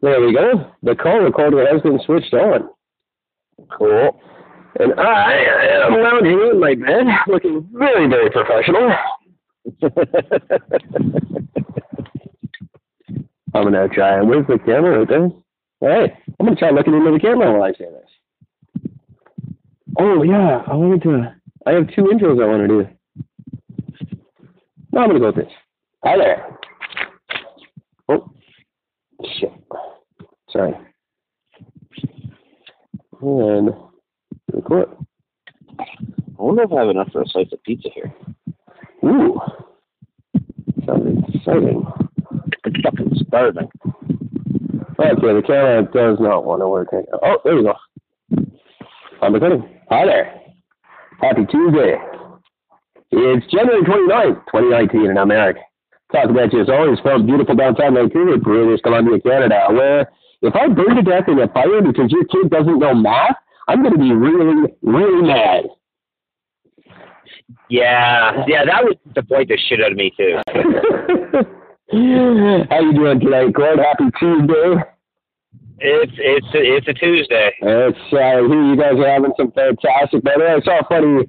There we go. The call recorder has been switched on. Cool. And I am lounging in my bed, looking very, very professional. I'm gonna try. And where's the camera right there? Hey, I'm gonna try looking into the camera while I say this. Oh yeah, I wanted to. I have two intros I want to do. No, I'm gonna go with this. Hi there. Oh, shit. Sorry. And record. I wonder if I have enough for a slice of pizza here. Ooh. Sounds exciting. I'm fucking starving. Okay, the camera does not want to work. Oh, there you go. I'm recording. Hi there. Happy Tuesday. It's January 29th, 2019, and I'm Eric. Talking about you as always from beautiful downtown Vancouver, British Columbia, Canada, where if I burn to death in a fire because your kid doesn't know math, I'm going to be really, really mad. Yeah, yeah, that would disappoint the shit out of me too. How you doing tonight, Gord? Happy Tuesday. It's it's it's a Tuesday. It's uh, here you guys are having some fantastic weather. I saw a funny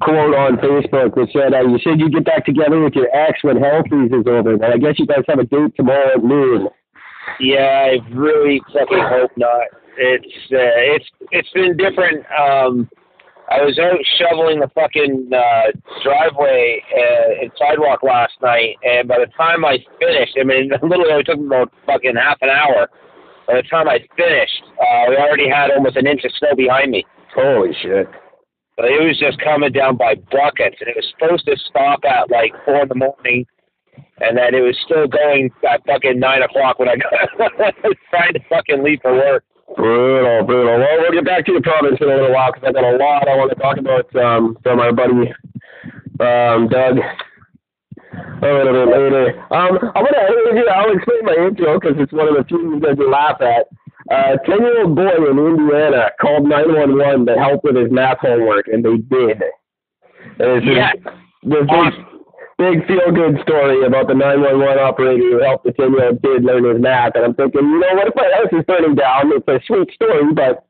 quote on Facebook that said uh, you said you get back together with your ex when hell freezes over, but I guess you guys have a date tomorrow at noon. Yeah, I really fucking hope not. It's uh, it's it's been different. Um, I was out shoveling the fucking uh, driveway uh, and sidewalk last night, and by the time I finished, I mean, literally it took me about fucking half an hour. By the time I finished, uh, we already had almost an inch of snow behind me. Holy shit! But it was just coming down by buckets, and it was supposed to stop at like four in the morning, and then it was still going at fucking nine o'clock when I got trying to fucking leave for work. Brutal, brutal. Well, we'll get back to the province in a little while because I got a lot I want to talk about um, from our buddy um, Doug a little bit later. Um, I'm gonna I'll explain my intro because it's one of the few you guys will laugh at. A uh, ten-year-old boy in Indiana called 911 to help with his math homework, and they did. And it's Yeah. this big, big feel-good story about the 911 operator who helped the 10-year-old kid learn his math. And I'm thinking, you know, what if my house is burning down? It's a sweet story, but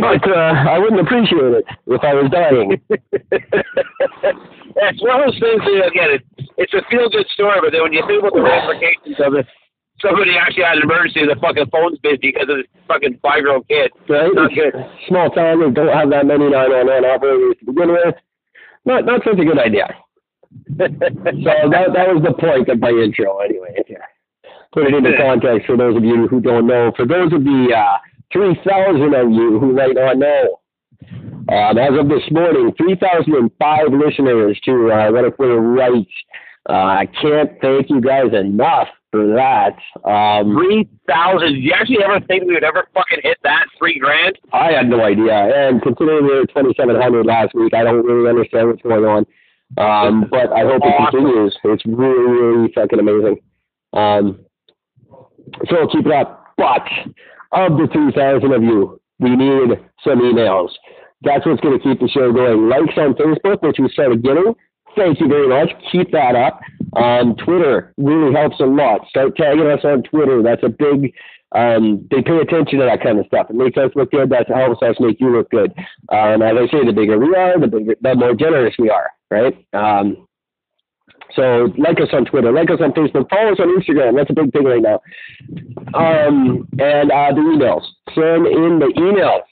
but uh, I wouldn't appreciate it if I was dying. it's one of those things that again, it, it's a feel good story, but then when you think about the ramifications of it, somebody actually had an emergency, the fucking phone's busy because of this fucking five year old kid. right? Not good. Small town, they don't have that many 911 operators to begin with. Not not such a good idea. So that that was the point of my intro, anyway. Yeah. Put it into context for those of you who don't know. For those of the uh, 3,000 of you who might not know, um, as of this morning, 3,005 listeners to uh, What If We're Right. Uh, I can't thank you guys enough for that. Um, Three thousand. Did you actually ever think we would ever fucking hit that three grand? I had no idea. And considering we were 2,700 last week, I don't really understand what's going on. Um, but I hope it continues. It's really, really fucking amazing. Um, so keep it up. But of the 3,000 of you, we need some emails. That's what's going to keep the show going. Likes on Facebook, which we started getting. Thank you very much. Keep that up. Um, Twitter really helps a lot. Start tagging us on Twitter. That's a big. Um, they pay attention to that kind of stuff. It makes us look good. That helps us make you look good. Um, as I say, the bigger we are, the bigger, the more generous we are. Right. Um, so like us on Twitter, like us on Facebook, follow us on Instagram. That's a big thing right now. Um, and uh, the emails. Send in the emails.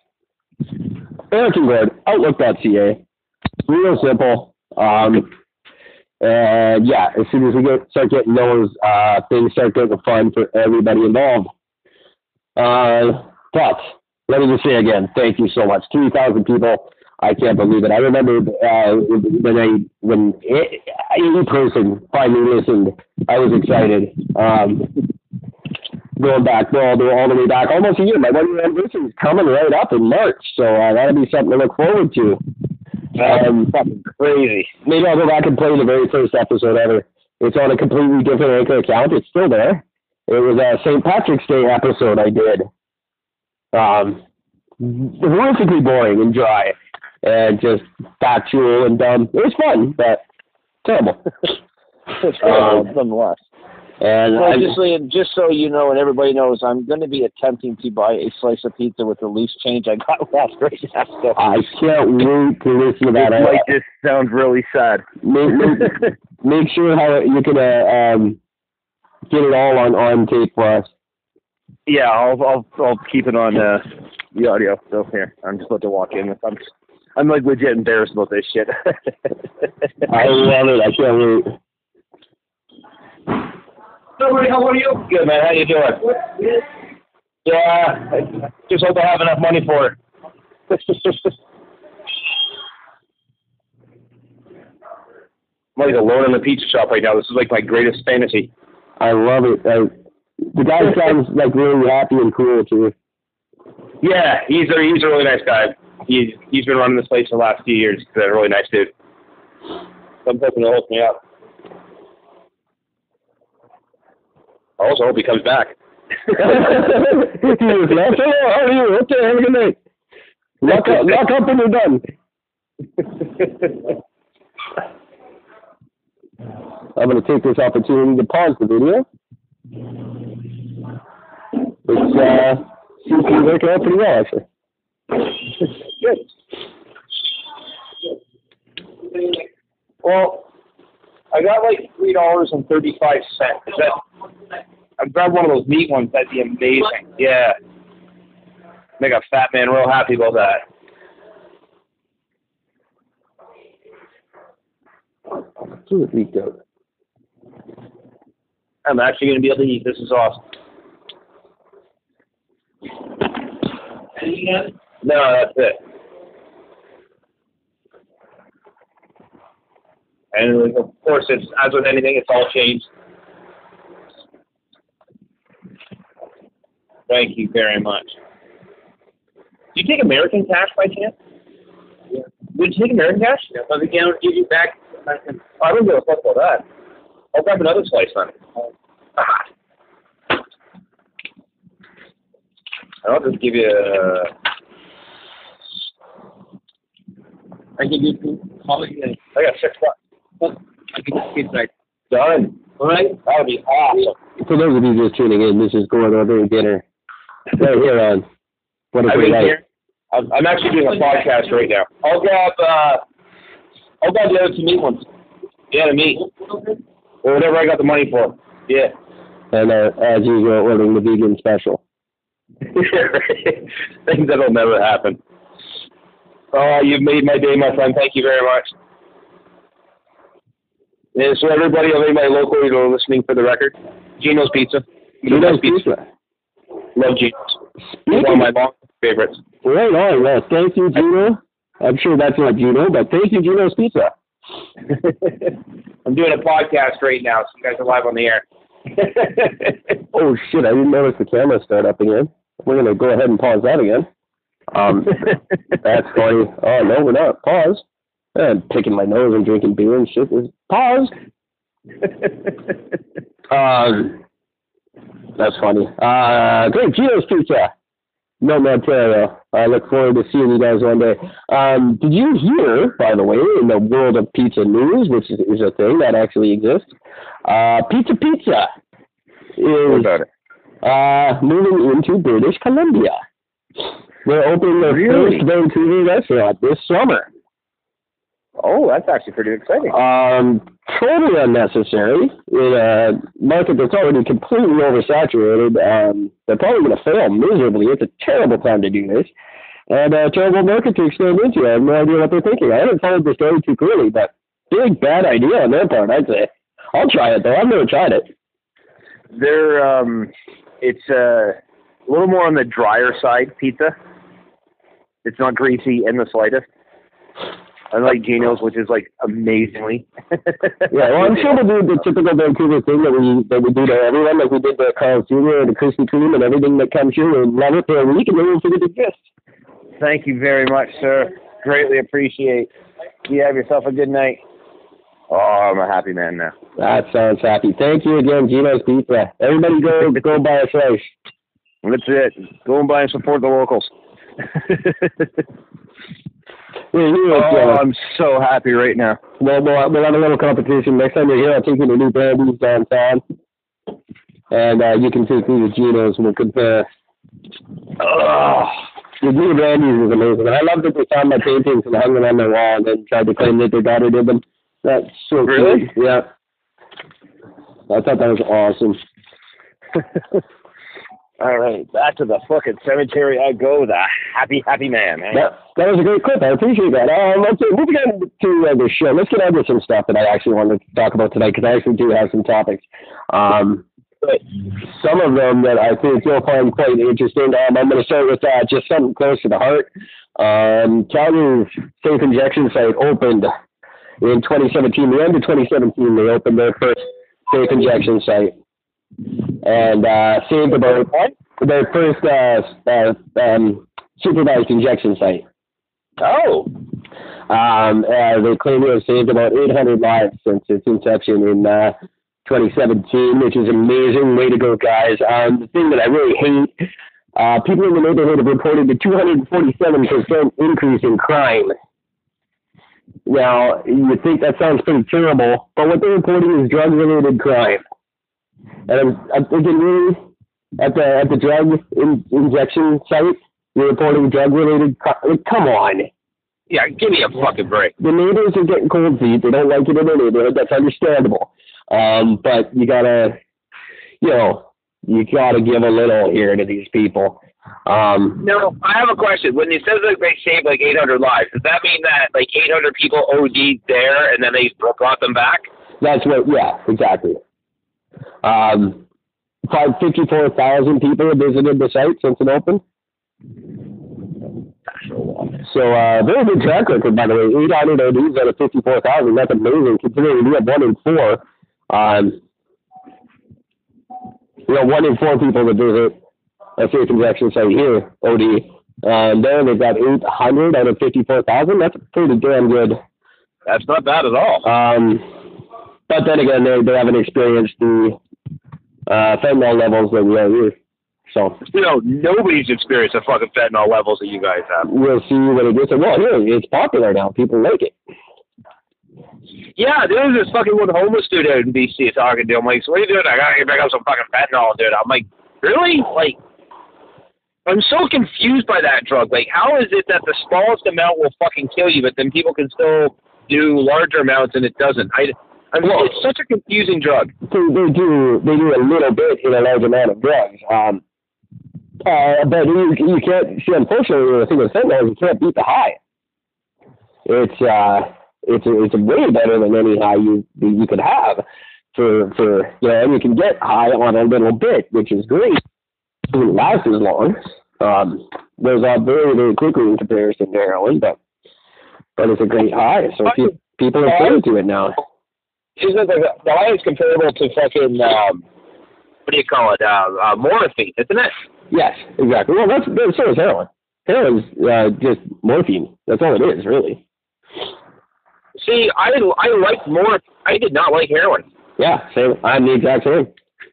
Eric and Gord, Outlook.ca. Real simple. Um, and yeah, as soon as we get start getting those, uh, things start getting fun for everybody involved. Uh, but let me just say again, thank you so much. Three thousand people. I can't believe it. I remember uh, when I when any person finally listened, I was excited. Um, going back all the all the way back, almost a year. My one year anniversary is coming right up in March, so uh, that'll be something to look forward to. Um, fucking crazy. maybe I'll go back and play the very first episode ever. It's on a completely different Anchor account. It's still there. It was a St. Patrick's Day episode I did. Um, horrifically boring and dry, and just factual and dumb. It was fun, but terrible. Uh, nonetheless. And Well, I, just so, just so you know, and everybody knows, I'm going to be attempting to buy a slice of pizza with the loose change I got last right now. So I can't wait to listen to that. It might just sound really sad. make, make, make sure how you can uh, um, get it all on on tape for us. Yeah, I'll I'll I'll keep it on uh, the audio. So here, I'm just about to walk in. I'm I'm like legit embarrassed about this shit. I love it. I can't wait. Nobody, how are you? Good man. How you doing? Yeah, I just hope I have enough money for it. I'm like alone in the pizza shop right now. This is like my greatest fantasy. I love it. I, the guy sounds like really happy and cool too. Yeah, he's a he's a really nice guy. He's he's been running this place for the last few years. He's a really nice dude. I'm hoping he'll hook me up. Also hope he comes back. he was like, "Oh, how are you? Okay, have a good night. Lock up, lock up when you're done." I'm going to take this opportunity to pause the video. It's uh, seems to be working out pretty well, actually. Good. Well, I got like three dollars and thirty five cents. Is that? I grabbed one of those meat ones. That'd be amazing. Yeah. Make a fat man real happy about that. Two it leaked out. I'm actually gonna be able to eat. This is awesome. No, that's it. And of course, it's as with anything, it's all changed. Thank you very much. Do you take American cash by chance? Yeah. Would you take American cash? Yeah, but again, I'll give you back. I don't give a fuck about that. I'll grab another slice then. Ah. I'll just give you. A, I give you two holiday. I got six bucks. I can just get right. Done. All right. That would be awesome. For those of you just tuning in, this is going over dinner right here on What is I It mean, Right? here, I'm, I'm actually doing a podcast right now. I'll grab. Uh, I'll grab the other two meat ones. Yeah, the meat. Or whatever I got the money for. Yeah. And uh, as usual, ordering the vegan special. Things that'll never happen. Oh, you've made my day, my friend. Thank you very much. And so everybody, everybody locally who are listening for the record, Gino's Pizza. Gino's Pizza. Love Gino's. Speaking One of my long favorites. Right on, yes. Thank you, Gino. I'm sure that's not Gino, but thank you, Gino's Pizza. I'm doing a podcast right now, so you guys are live on the air. Oh shit! I didn't notice the camera start up again. We're gonna go ahead and pause that again. Um, that's funny. Oh no, we're not. Pause. I'm picking my nose and drinking beer and shit. Pause. Um, that's funny. Uh, great, Gino's Pizza. No, Ontario. I look forward to seeing you guys one day. Um, did you hear, by the way, in the world of pizza news, which is, is a thing that actually exists, uh, Pizza Pizza is uh, moving into British Columbia. They're opening their Really? first Vancouver restaurant this summer. Oh, that's actually pretty exciting. Um, totally unnecessary in a market that's already completely oversaturated. Um, they're probably going to fail miserably. It's a terrible time to do this, and a terrible market to expand into. I have no idea what they're thinking. I haven't followed the story too clearly, but big bad idea on their part, I'd say. I'll try it though. I've never tried it. They're um, it's uh, a little more on the drier side pizza. It's not greasy in the slightest. Unlike Gino's, which is like amazingly. Yeah, well, I'm sure we'll do the typical Vancouver thing that we that we do to everyone, like we did the Carl Jr. and the Krispy Kreme and everything that comes here. We'll love it for a week, and then we'll forget it exists. Thank you very much, sir. Greatly appreciate. You have yourself a good night. Oh, I'm a happy man now. That sounds happy. Thank you again, Gino's Pizza. Everybody go go buy a slice. That's it. Go and buy and support the locals. Yeah, you oh, know, I'm so happy right now. we'll, we'll, we'll have a little competition. Next time you're here, I'll take you to New Brandy's downtown. and uh, you can take me to Gino's and we'll compare. Oh, the new Randy's is amazing. And I love that they found my paintings and hung them on their wall and then tried to claim that their daughter did them. That's so Really? Cool. Yeah. I thought that was awesome. All right, back to the fucking cemetery I go. The happy, happy man. Eh? That, that was a great clip. I appreciate that. Um, let's moving on to uh, the show. Let's get on to some stuff that I actually wanted to talk about tonight because I actually do have some topics. Um, but some of them that I think you'll find quite interesting. Um, I'm going to start with uh, just something close to the heart. Um, Calgary's safe injection site opened in 2017. The end of 2017, they opened their first safe injection site and uh, saved about their first uh, uh, um, supervised injection site. Oh, Um, uh, they claim it have saved about 800 lives since its inception in uh, 2017, which is amazing. Way to go, guys. Um, the thing that I really hate, uh, people in the neighborhood have reported a 247% increase in crime. Now, you would think that sounds pretty terrible, but what they're reporting is drug-related crime. And I'm, I'm thinking, really, at the at the drug in, injection site, you're reporting drug-related crime? Like, come on. Yeah, give me a fucking break. The neighbors are getting cold feet. They don't like it in their neighborhood. That's understandable. Um, but you gotta, you know, you gotta give a little here to these people. Um, No, I have a question. When it says like they saved like 800 lives, does that mean that like 800 people OD'd there and then they brought them back? that's what. Yeah, exactly. Um, fifty-four thousand people have visited the site since it opened. So uh, very good track record, by the way. 800 ODs out of 54,000. That's amazing, considering we have one in four. Um, you know, one in four people that visit a safe injection site here, OD. And there they've got 800 out of 54,000. That's pretty damn good. That's not bad at all. Um, but then again, they, they haven't experienced the uh, fentanyl levels that we are here. So You know, nobody's experienced the fucking fentanyl levels that you guys have. we'll see what it is. Well, here, it's popular now. People like it. Yeah, there was this fucking one homeless dude out in BC talking to him. Like, so what are you doing? I gotta get back up some fucking fentanyl, dude. I'm like, really? Like, I'm so confused by that drug. Like, how is it that the smallest amount will fucking kill you, but then people can still do larger amounts and it doesn't? I, I mean, Well- it's such a confusing drug. They, they do they do a little bit in a large amount of drugs. Um, uh, but you you can't see. Unfortunately, the thing with fentanyl you can't beat the high. It's uh it's it's way better than any high you you could have for for you know and you can get high on a little bit, which is great. It doesn't last as long. Um, goes off very very quickly in comparison to heroin, but but it's a great high. So pe- people are turning to it now. Isn't it the, the high is comparable to fucking um, what do you call it? Uh, uh, morphine, isn't it? Yes, exactly. Well, that's, that's so is heroin. Heroin's uh, just morphine. That's all it is, really. See, I I liked more. I did not like heroin. Yeah, same. I'm the exact same.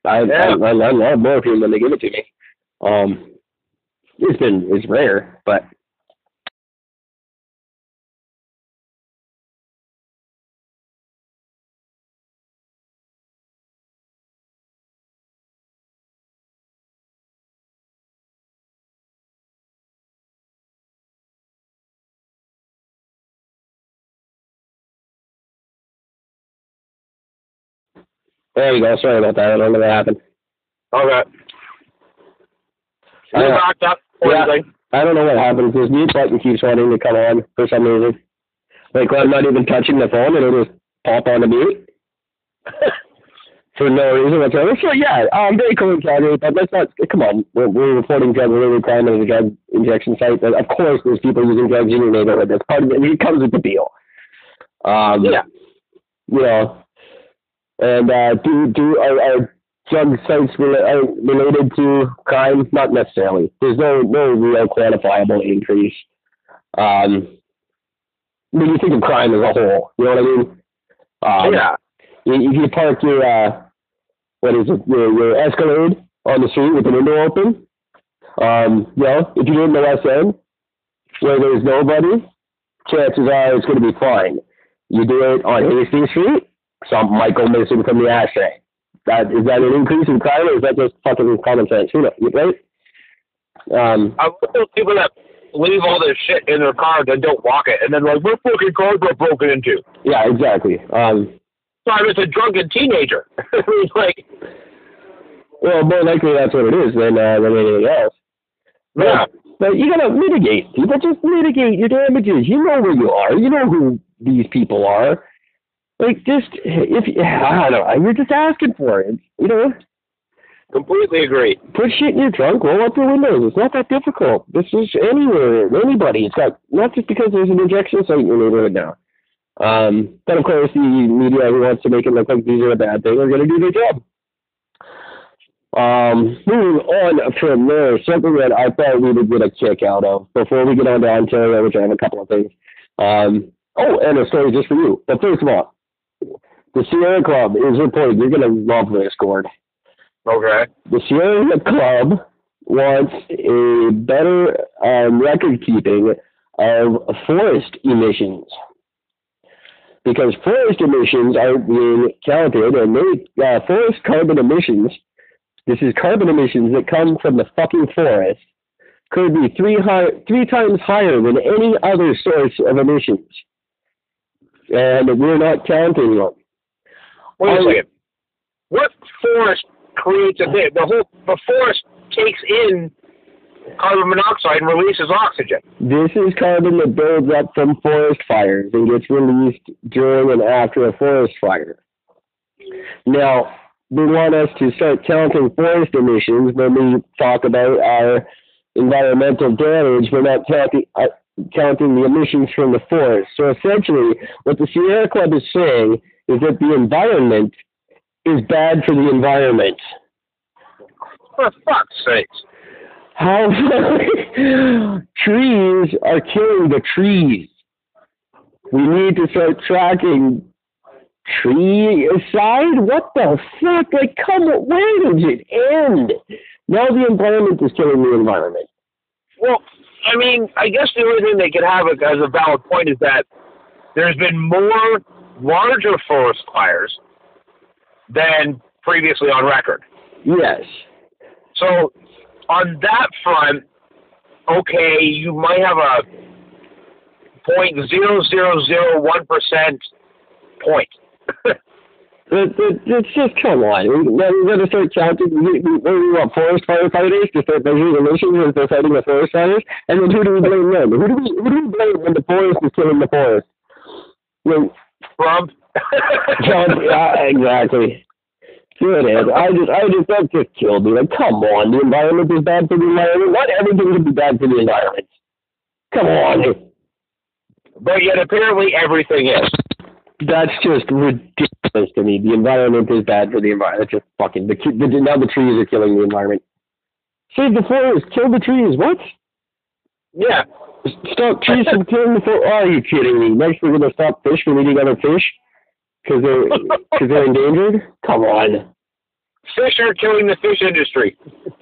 I, Yeah. I, I, I love morphine when they give it to me. Um, it's been it's rare, but there you go. Sorry about that. I don't know what happened. Okay. Uh, You locked up. or yeah. anything? I don't know what happens. This mute button keeps wanting to come on for some reason. Like when I'm not even touching the phone, and it'll just pop on the mute for no reason whatsoever. So yeah, um, very cool in Calgary, but let's not. Come on, we're, we're reporting drug-related crime at a drug injection site. But of course, there's people using drugs in your neighborhood. That's part of it. It comes with the deal. Um, Yeah. You know, and uh, do do are, are drug sites rela- related to crime? Not necessarily. There's no no real quantifiable increase. Um, when you think of crime as a whole, you know what I mean? Um, yeah. If you park your uh, what is it, your your Escalade on the street with the window open, um, you know, if you do it in the West End where there's nobody, chances are it's going to be fine. You do it on Hastings Street, might go missing from the ashtray. That is that an increase in crime, or is that just fucking common sense? Who knows, right? Um, I love those people that leave all their shit in their car and then don't walk it, and then like, my fucking car got broken into. yeah, exactly. Um, So I was a drunken teenager. Like, well, more likely that's what it is than uh, than anything else. yeah. But you gotta mitigate. People just mitigate your damages. You know where you are. You know who these people are. Like just if I don't know, you're just asking for it. You know, Completely agree. put shit in your trunk, roll up your windows. It's not that difficult. This is anywhere, anybody. It's got not just because there's an injection site in your neighborhood now. Um, but of course, the media who wants to make it look like these are a bad thing are going to do their job. Um, moving on from there, something that I thought we would get a kick out of before we get on to Ontario, which I have a couple of things. Um, oh, and a story just for you. But first of all, the Sierra Club is reporting. You're going to love this, Gord. Okay. The Sierra Club wants a better um, record keeping of forest emissions. Because forest emissions are being counted, and they, uh, forest carbon emissions, this is carbon emissions that come from the fucking forest, could be three, high, three times higher than any other source of emissions. And we're not counting them. Wait a second. What forest creates a thing? The whole the forest takes in carbon monoxide and releases oxygen. This is carbon that builds up from forest fires and gets released during and after a forest fire. Now, they want us to start counting forest emissions when we talk about our environmental damage. We're not counting, uh, counting the emissions from the forest. So essentially, what the Sierra Club is saying is that the environment is bad for the environment. For fuck's sake. How trees are killing the trees. We need to start tracking tree side. What the fuck? Like, come on, where does it end? Now the environment is killing the environment. Well, I mean, I guess the only thing they could have as a valid point is that there's been more larger forest fires than previously on record. Yes. So on that front, okay, you might have a point zero zero zero one percent point. It, it, it's just come on. We, we got to start counting. We, we, we want forest firefighters to start measuring emissions as they're fighting the forest fires, and then who do we blame then? Who do we who do we blame when the forest is killing the forest? When Trump. Yeah, exactly. Good Ed. I just I just that just killed me. Like, come on, the environment is bad for the environment. Not everything can be bad for the environment. Come on. but yet apparently everything is. That's just ridiculous to me. The environment is bad for the environment. That's just fucking the, the now the trees are killing the environment. Save the forest, kill the trees. What? Yeah. Stop trees from killing the forest. Oh, are you kidding me? Next, we're gonna stop fish from eating other fish because they're because they're endangered. Come on. Fish are killing the fish industry.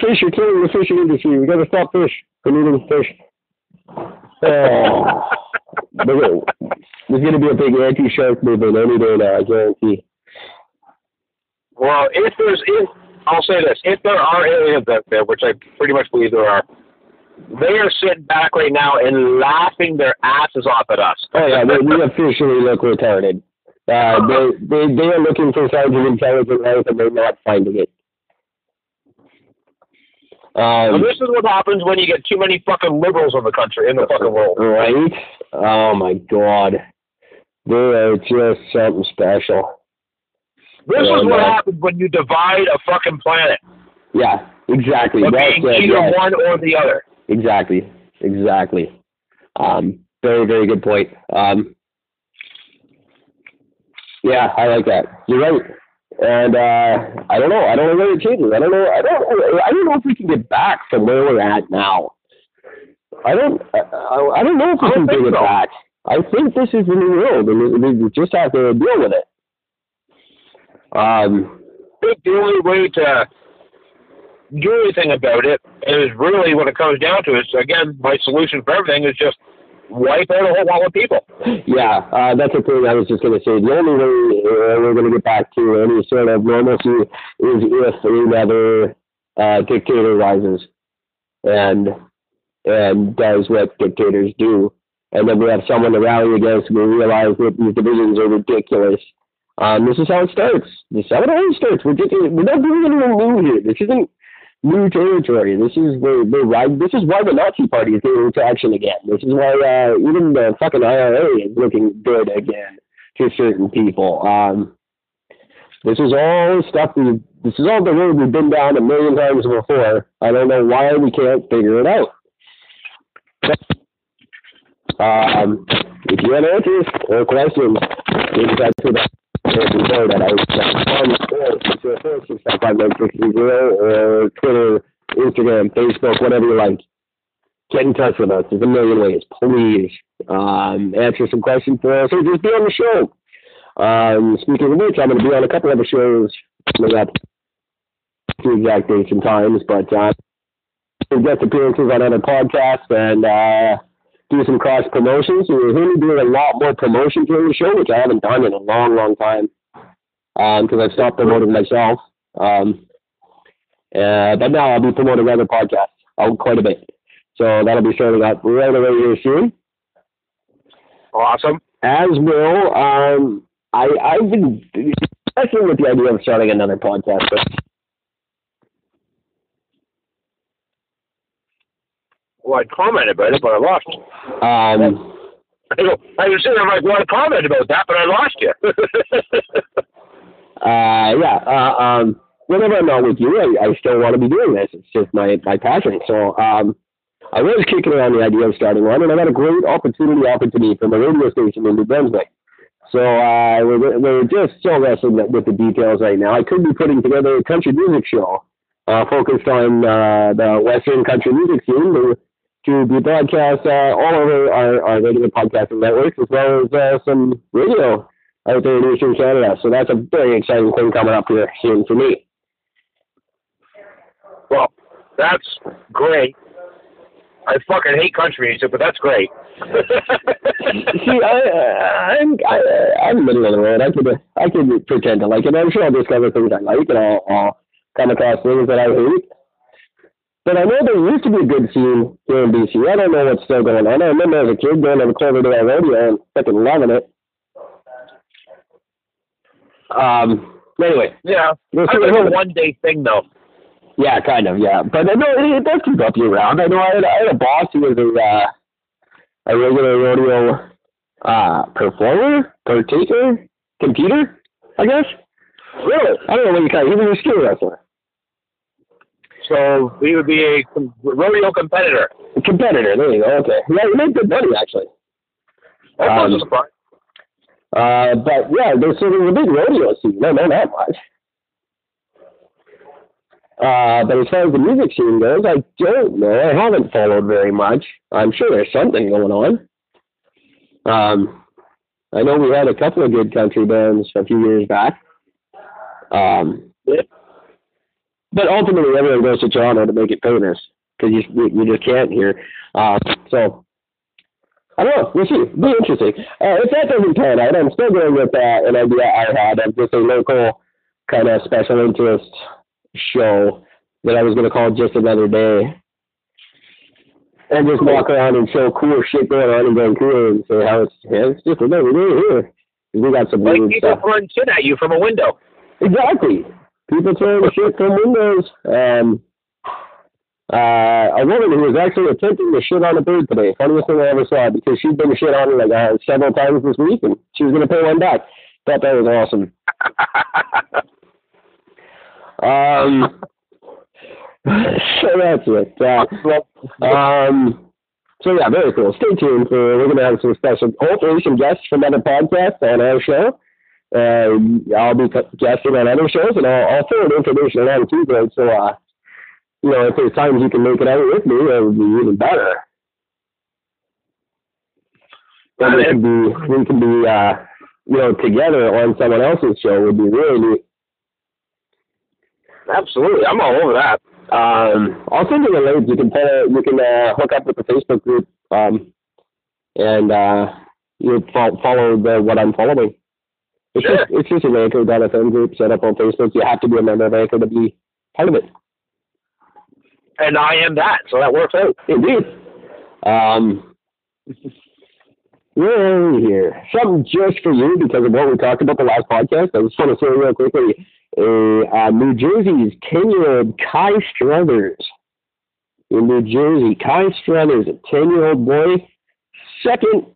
fish are killing the fishing industry. We gotta stop fish from eating fish. Oh, There's there's gonna be a big anti-shark movement any day now. I guarantee. Well, if there's if I'll say this, if there are aliens out there, which I pretty much believe there are, they are sitting back right now and laughing their asses off at us. Oh yeah, they, we officially look retarded. Uh, they, they they are looking for signs of intelligent life and they're not finding it. Um, this is what happens when you get too many fucking liberals in the country, in the fucking world. right? Oh my god, they are just something special. This is what happens when you divide a fucking planet. Yeah, exactly. That's being it. either Yeah, one or the other. Exactly, exactly. Um, very very good point. Um, yeah, I like that. You're right. And uh, I don't know. I don't know where it changes. I don't know. I don't. I don't know if we can get back from where we're at now. I don't. I, I don't know if we can think it so. back. I think this is the new world, and we, we just have to deal with it. Um. I think the only way to do anything about it is really what it comes down to is again my solution for everything is just wipe out a whole lot of people. Yeah, uh, that's the thing I was just going to say. The only way uh, we're going to get back to any sort of normalcy is if another uh, dictator rises and and does what dictators do, and then we have someone to rally against. We realize that these divisions are ridiculous. Um, this is how it starts. This is how it always starts. We're, just, we're not doing anything new here. This isn't new territory. This is the the right. This is why the Nazi Party is getting into action again. This is why uh, even the fucking IRA is looking good again to certain people. Um, this is all stuff we. This is all the road we've been down a million times before. I don't know why we can't figure it out. Um, if you have answers or questions, please send to the before that I on or Twitter, Instagram, Facebook, whatever you like. Get in touch with us. There's a million ways. Please um, answer some questions for us or just be on the show. Um, speaking of which, I'm going to be on a couple of the shows coming up. Two exact dates and times, but uh, guest appearances on other podcasts and uh, do some cross promotions. Going to be doing a lot more promotion during the show, which I haven't done in a long, long time because um, I've stopped promoting myself. Um, uh, but now I'll be promoting other podcasts out quite a bit. So that'll be starting up right away here soon. Awesome. As well, um, I, I've been wrestling with the idea of starting another podcast, but well, I'd comment about it, but I lost. Um, I, go, I was sitting there like, want to comment about that, but I lost you. uh, yeah. Uh, um, whenever I'm not with you, I, I still want to be doing this. It's just my my passion. So um, I was kicking around the idea of starting one, and I got a great opportunity offered to me from a radio station in New Brunswick. So uh, we're, we're just so wrestling with the details right now. I could be putting together a country music show uh, focused on uh, the Western country music scene to be broadcast uh, all over our, our radio podcasting networks as well as uh, some radio out there in Eastern Canada. So that's a very exciting thing coming up here soon for me. Well, that's great. I fucking hate country music, but that's great. See, I, I'm I, I'm middle of the road. I could I could pretend to like it. I'm sure I'll discover things I like, and I'll, I'll come across things that I hate. But I know there used to be a good scene here in BC. I don't know what's still going on. I remember as a kid going to the Cloverdale Rodeo and fucking loving it. Um. Anyway. Yeah. It's a one day thing though. Yeah, kind of. Yeah, but I know it, it does keep up year round. I know I had, I had a boss who was a uh, a regular rodeo uh, performer, partaker, competer, I guess. Really? I don't know what you call it. He was a skill wrestler. So he would be a rodeo competitor. A competitor. There you go. Okay. Yeah, he made good money actually. That's um, not surprise. Uh, but yeah, there's sort of a big rodeo scene. No, not that much. Uh, but as far as the music scene goes, I don't know. I haven't followed very much. I'm sure there's something going on. Um, I know we had a couple of good country bands a few years back. Um, but ultimately, everyone goes to Toronto to make it famous because you you just can't here. Uh, so I don't know. We'll see. Be interesting. Uh, if that doesn't pan out, I'm still going with uh, an idea I had of just a local kind of special interest show that I was going to call just another day. And just walk around and show cool shit going on in Vancouver and say how it's, yeah, it's just another day here. We got some like people throwing shit at you from a window. Exactly. People throwing shit from windows. Um, uh, a woman who was actually attempting to shit on a bird today. Funniest thing I ever saw because she'd been shit on like uh, several times this week and she was going to pay one back. Thought that was awesome. Um, so that's it. Uh, um, so yeah, very cool. Stay tuned for we're gonna have some special, hopefully some guests from other podcasts on our show. Uh, I'll be guesting on other shows, and I'll, I'll forward information around too, guys. So, uh, you know, if there's times you can make it out with me, that would be even better. And we can be, we can be, uh, you know, together on someone else's show would be really neat. Absolutely, I'm all over that. Um, I'll send you the link. You can follow, you can uh, hook up with the Facebook group. Um, and uh, you fo- follow the what I'm following. It's Sure. just it's just an anchor.fm group set up on Facebook. You have to be a member of Anchor to be part of it. And I am that, so that works out. Indeed. Um, where are we here? Something just for you because of what we talked about the last podcast. I just want to say real quickly, uh, uh, New Jersey's 10-year-old Kai Struthers in New Jersey. Kai Struthers, a 10-year-old boy, second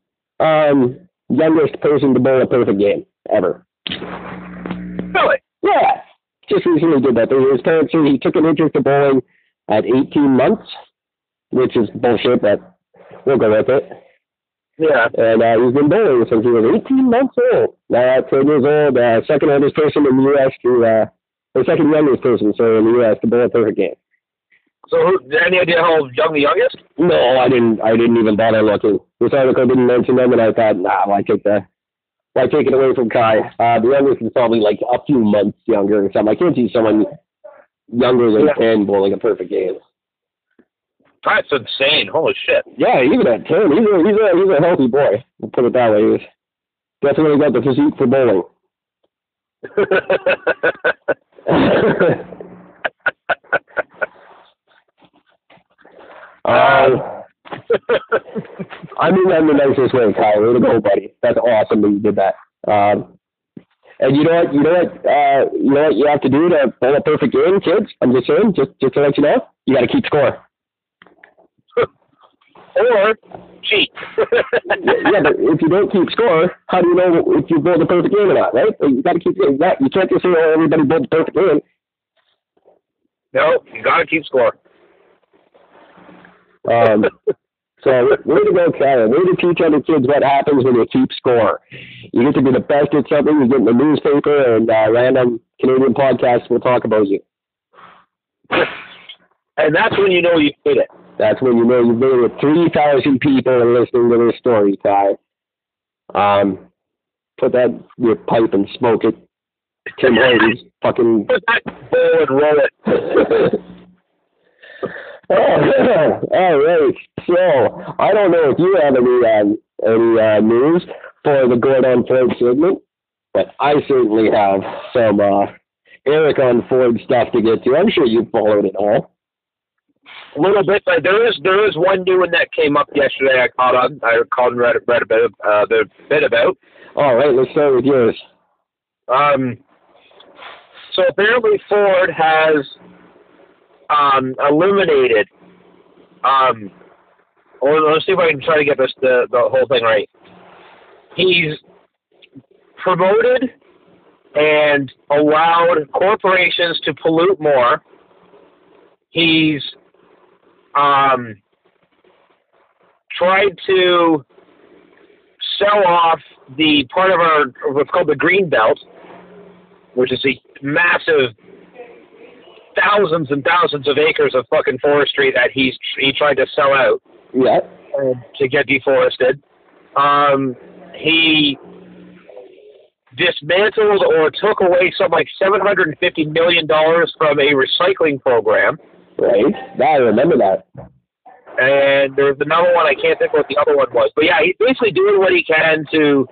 um, youngest person to bowl a perfect game ever. Really? Yeah, just recently did that. His parents said he took an interest in bowling at 18 months, which is bullshit, but we'll go with it. Yeah. And uh, he's been bowling since he was 18 months old. Now, at 10 years old, uh, second oldest person in the U.S. to, uh, or second youngest person, so in the U.S. to bowl a perfect game. So, who, any idea how young the youngest? No, I didn't. I didn't even bother looking. This article didn't mention them, and I thought, nah, why take the, take it away from Kai? Uh, the youngest is probably like a few months younger or something. I can't see someone younger than Yeah. 10 bowling a perfect game. That's insane. Holy shit. Yeah, even at 10, he's a he's a he's a healthy boy. We'll put it that way. He's definitely got the physique for bowling. uh, I mean that in the nicest way, Kyle. Way to go, buddy. That's awesome that you did that. Um, and you know what? You know what? Uh, you know what you have to do to bowl a perfect game, kids. I'm just saying, just just to let you know, you got to keep score. or cheat. yeah, but if you don't keep score, how do you know if you bowled a perfect game or not, right? You got to keep you got- you can't just say, "Oh, everybody bowled a perfect game." no, you gotta keep score. Um, so way to go, Karen. Way to teach other kids what happens when you keep score. You get to be the best at something. You get in the newspaper, and uh, random Canadian podcasts will talk about you. And that's when you know you did it. That's when you know you've been with three thousand people and listening to this story, Ty. Um, put that in your pipe and smoke it. Tim Hortons, fucking Put that bowl and roll it. oh, all right. So I don't know if you have any um, any uh, news for the Gord on Ford segment, but I certainly have some uh, Eric on Ford stuff to get to. I'm sure you followed it all. A little bit, but there is there is one new one that came up yesterday. I caught on. I called and read read a bit of, uh, the bit about. All right, let's start with yours. Um, so apparently Ford has um, eliminated. Um, or let's see if I can try to get this the the whole thing right. He's promoted and allowed corporations to pollute more. He's um, tried to sell off the part of our what's called the green belt, which is a massive thousands and thousands of acres of fucking forestry that he's he tried to sell out Yeah. to get deforested. Um, he dismantled or took away some like seven hundred and fifty million dollars from a recycling program. Right. Yeah, I remember that. and there was another one I can't think what the other one was. But yeah, he's basically doing what he can to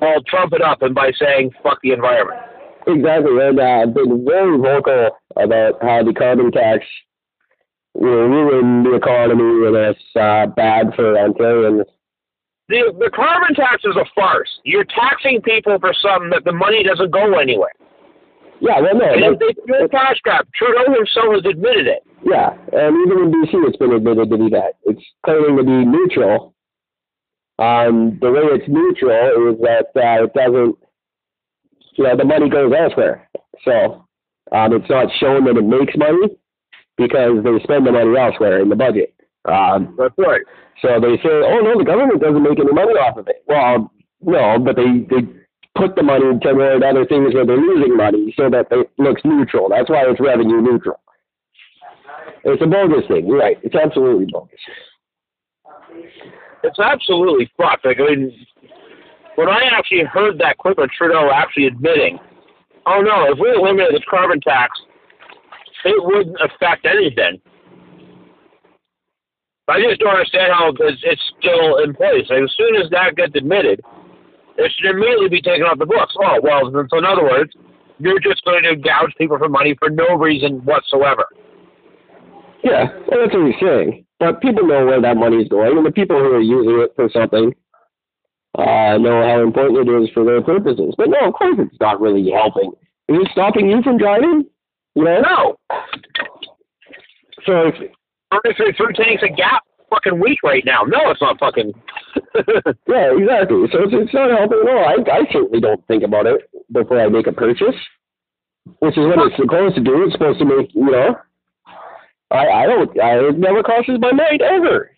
well trump it up and by saying fuck the environment. Exactly, and uh, been very vocal about how the carbon tax will ruin the economy and it's uh, bad for Ontarians. The the carbon tax is a farce. You're taxing people for something that the money doesn't go anywhere. Yeah, well, no, it's pure cash grab. Trudeau himself has admitted it. yeah, and even in BC, it's been admitted to be that. It's claiming to be neutral. Um, the way it's neutral is that uh, it doesn't, you know, the money goes elsewhere. So um, it's not shown that it makes money because they spend the money elsewhere in the budget. Um, That's right. So they say, oh no, the government doesn't make any money off of it. Well, no, but they they put the money toward other things where they're losing money so that it looks neutral. That's why it's revenue neutral. It's a bogus thing. You're right. It's absolutely bogus. It's absolutely fucked. Like, I mean, when I actually heard that clip of Trudeau actually admitting, oh no, if we eliminated the carbon tax, it wouldn't affect anything. I just don't understand how it's, it's still in place. Like, as soon as that gets admitted, it should immediately be taken off the books. Oh, well, so in other words, you're just going to gouge people for money for no reason whatsoever. Yeah, well, that's what he's saying. But people know where that money is going, and the people who are using it for something uh, know how important it is for their purposes. But no, of course it's not really helping. Is it stopping you from driving? You know? No. So through, through tanks a gap fucking week right now. No, it's not fucking. yeah, exactly. So it's, it's not helping at all. I, I certainly don't think about it before I make a purchase, which is what it's supposed to do. It's supposed to make, you know, I, I don't, I, it never crosses my mind ever.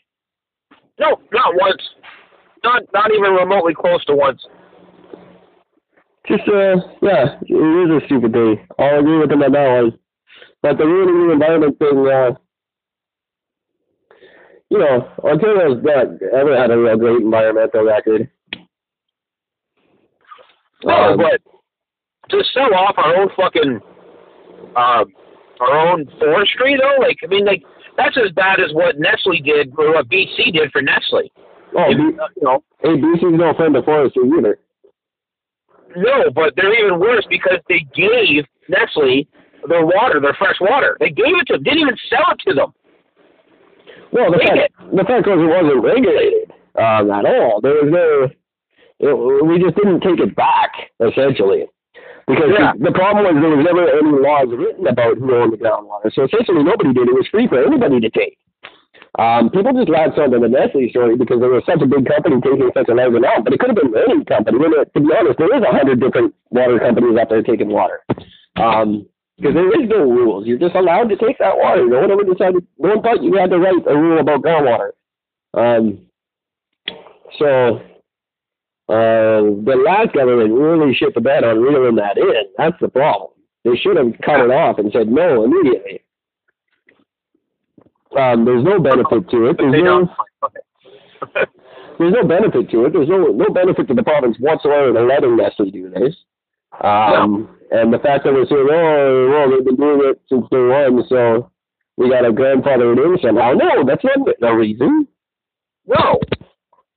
no, not once. Not not even remotely close to once. Just, uh, yeah, it is a stupid thing. I'll agree with him on that one. But the ruining the environment thing, uh, you know, Ontario's not ever had a real great environmental record. No, Um, but to sell off our own fucking, uh, our own forestry though, like I mean, like that's as bad as what Nestle did or what BC did for Nestle. Oh, You B- know, hey, BC's no friend of forestry either. no, but they're even worse because they gave Nestle their water, their fresh water. They gave it to them, didn't even sell it to them. Well, the Take fact, the fact was it wasn't regulated um, at all. There was no, it, we just didn't take it back, essentially. Because Yeah. the, the problem was there was never any laws written about who owned the groundwater. So essentially nobody did. It was free for anybody to take. Um, people just latched onto the Nestle story because there was such a big company taking such a large amount, but it could have been any company. When it, to be honest, there is a hundred different water companies out there taking water. Um, because there is no rules. You're just allowed to take that water. No one ever decided. No one thought you had to write a rule about groundwater. Um, so uh, the last government really shit the bed on reeling that in. That's the problem. They should have cut it off and said no immediately. Um, there's no benefit to it. There's no, there's no benefit to it. There's no no benefit to the province whatsoever to letting Nestle do this. Um, and the fact that we're saying, oh, well, they've been doing it since day one, so we got a grandfather in somehow. No, that's not the reason. no.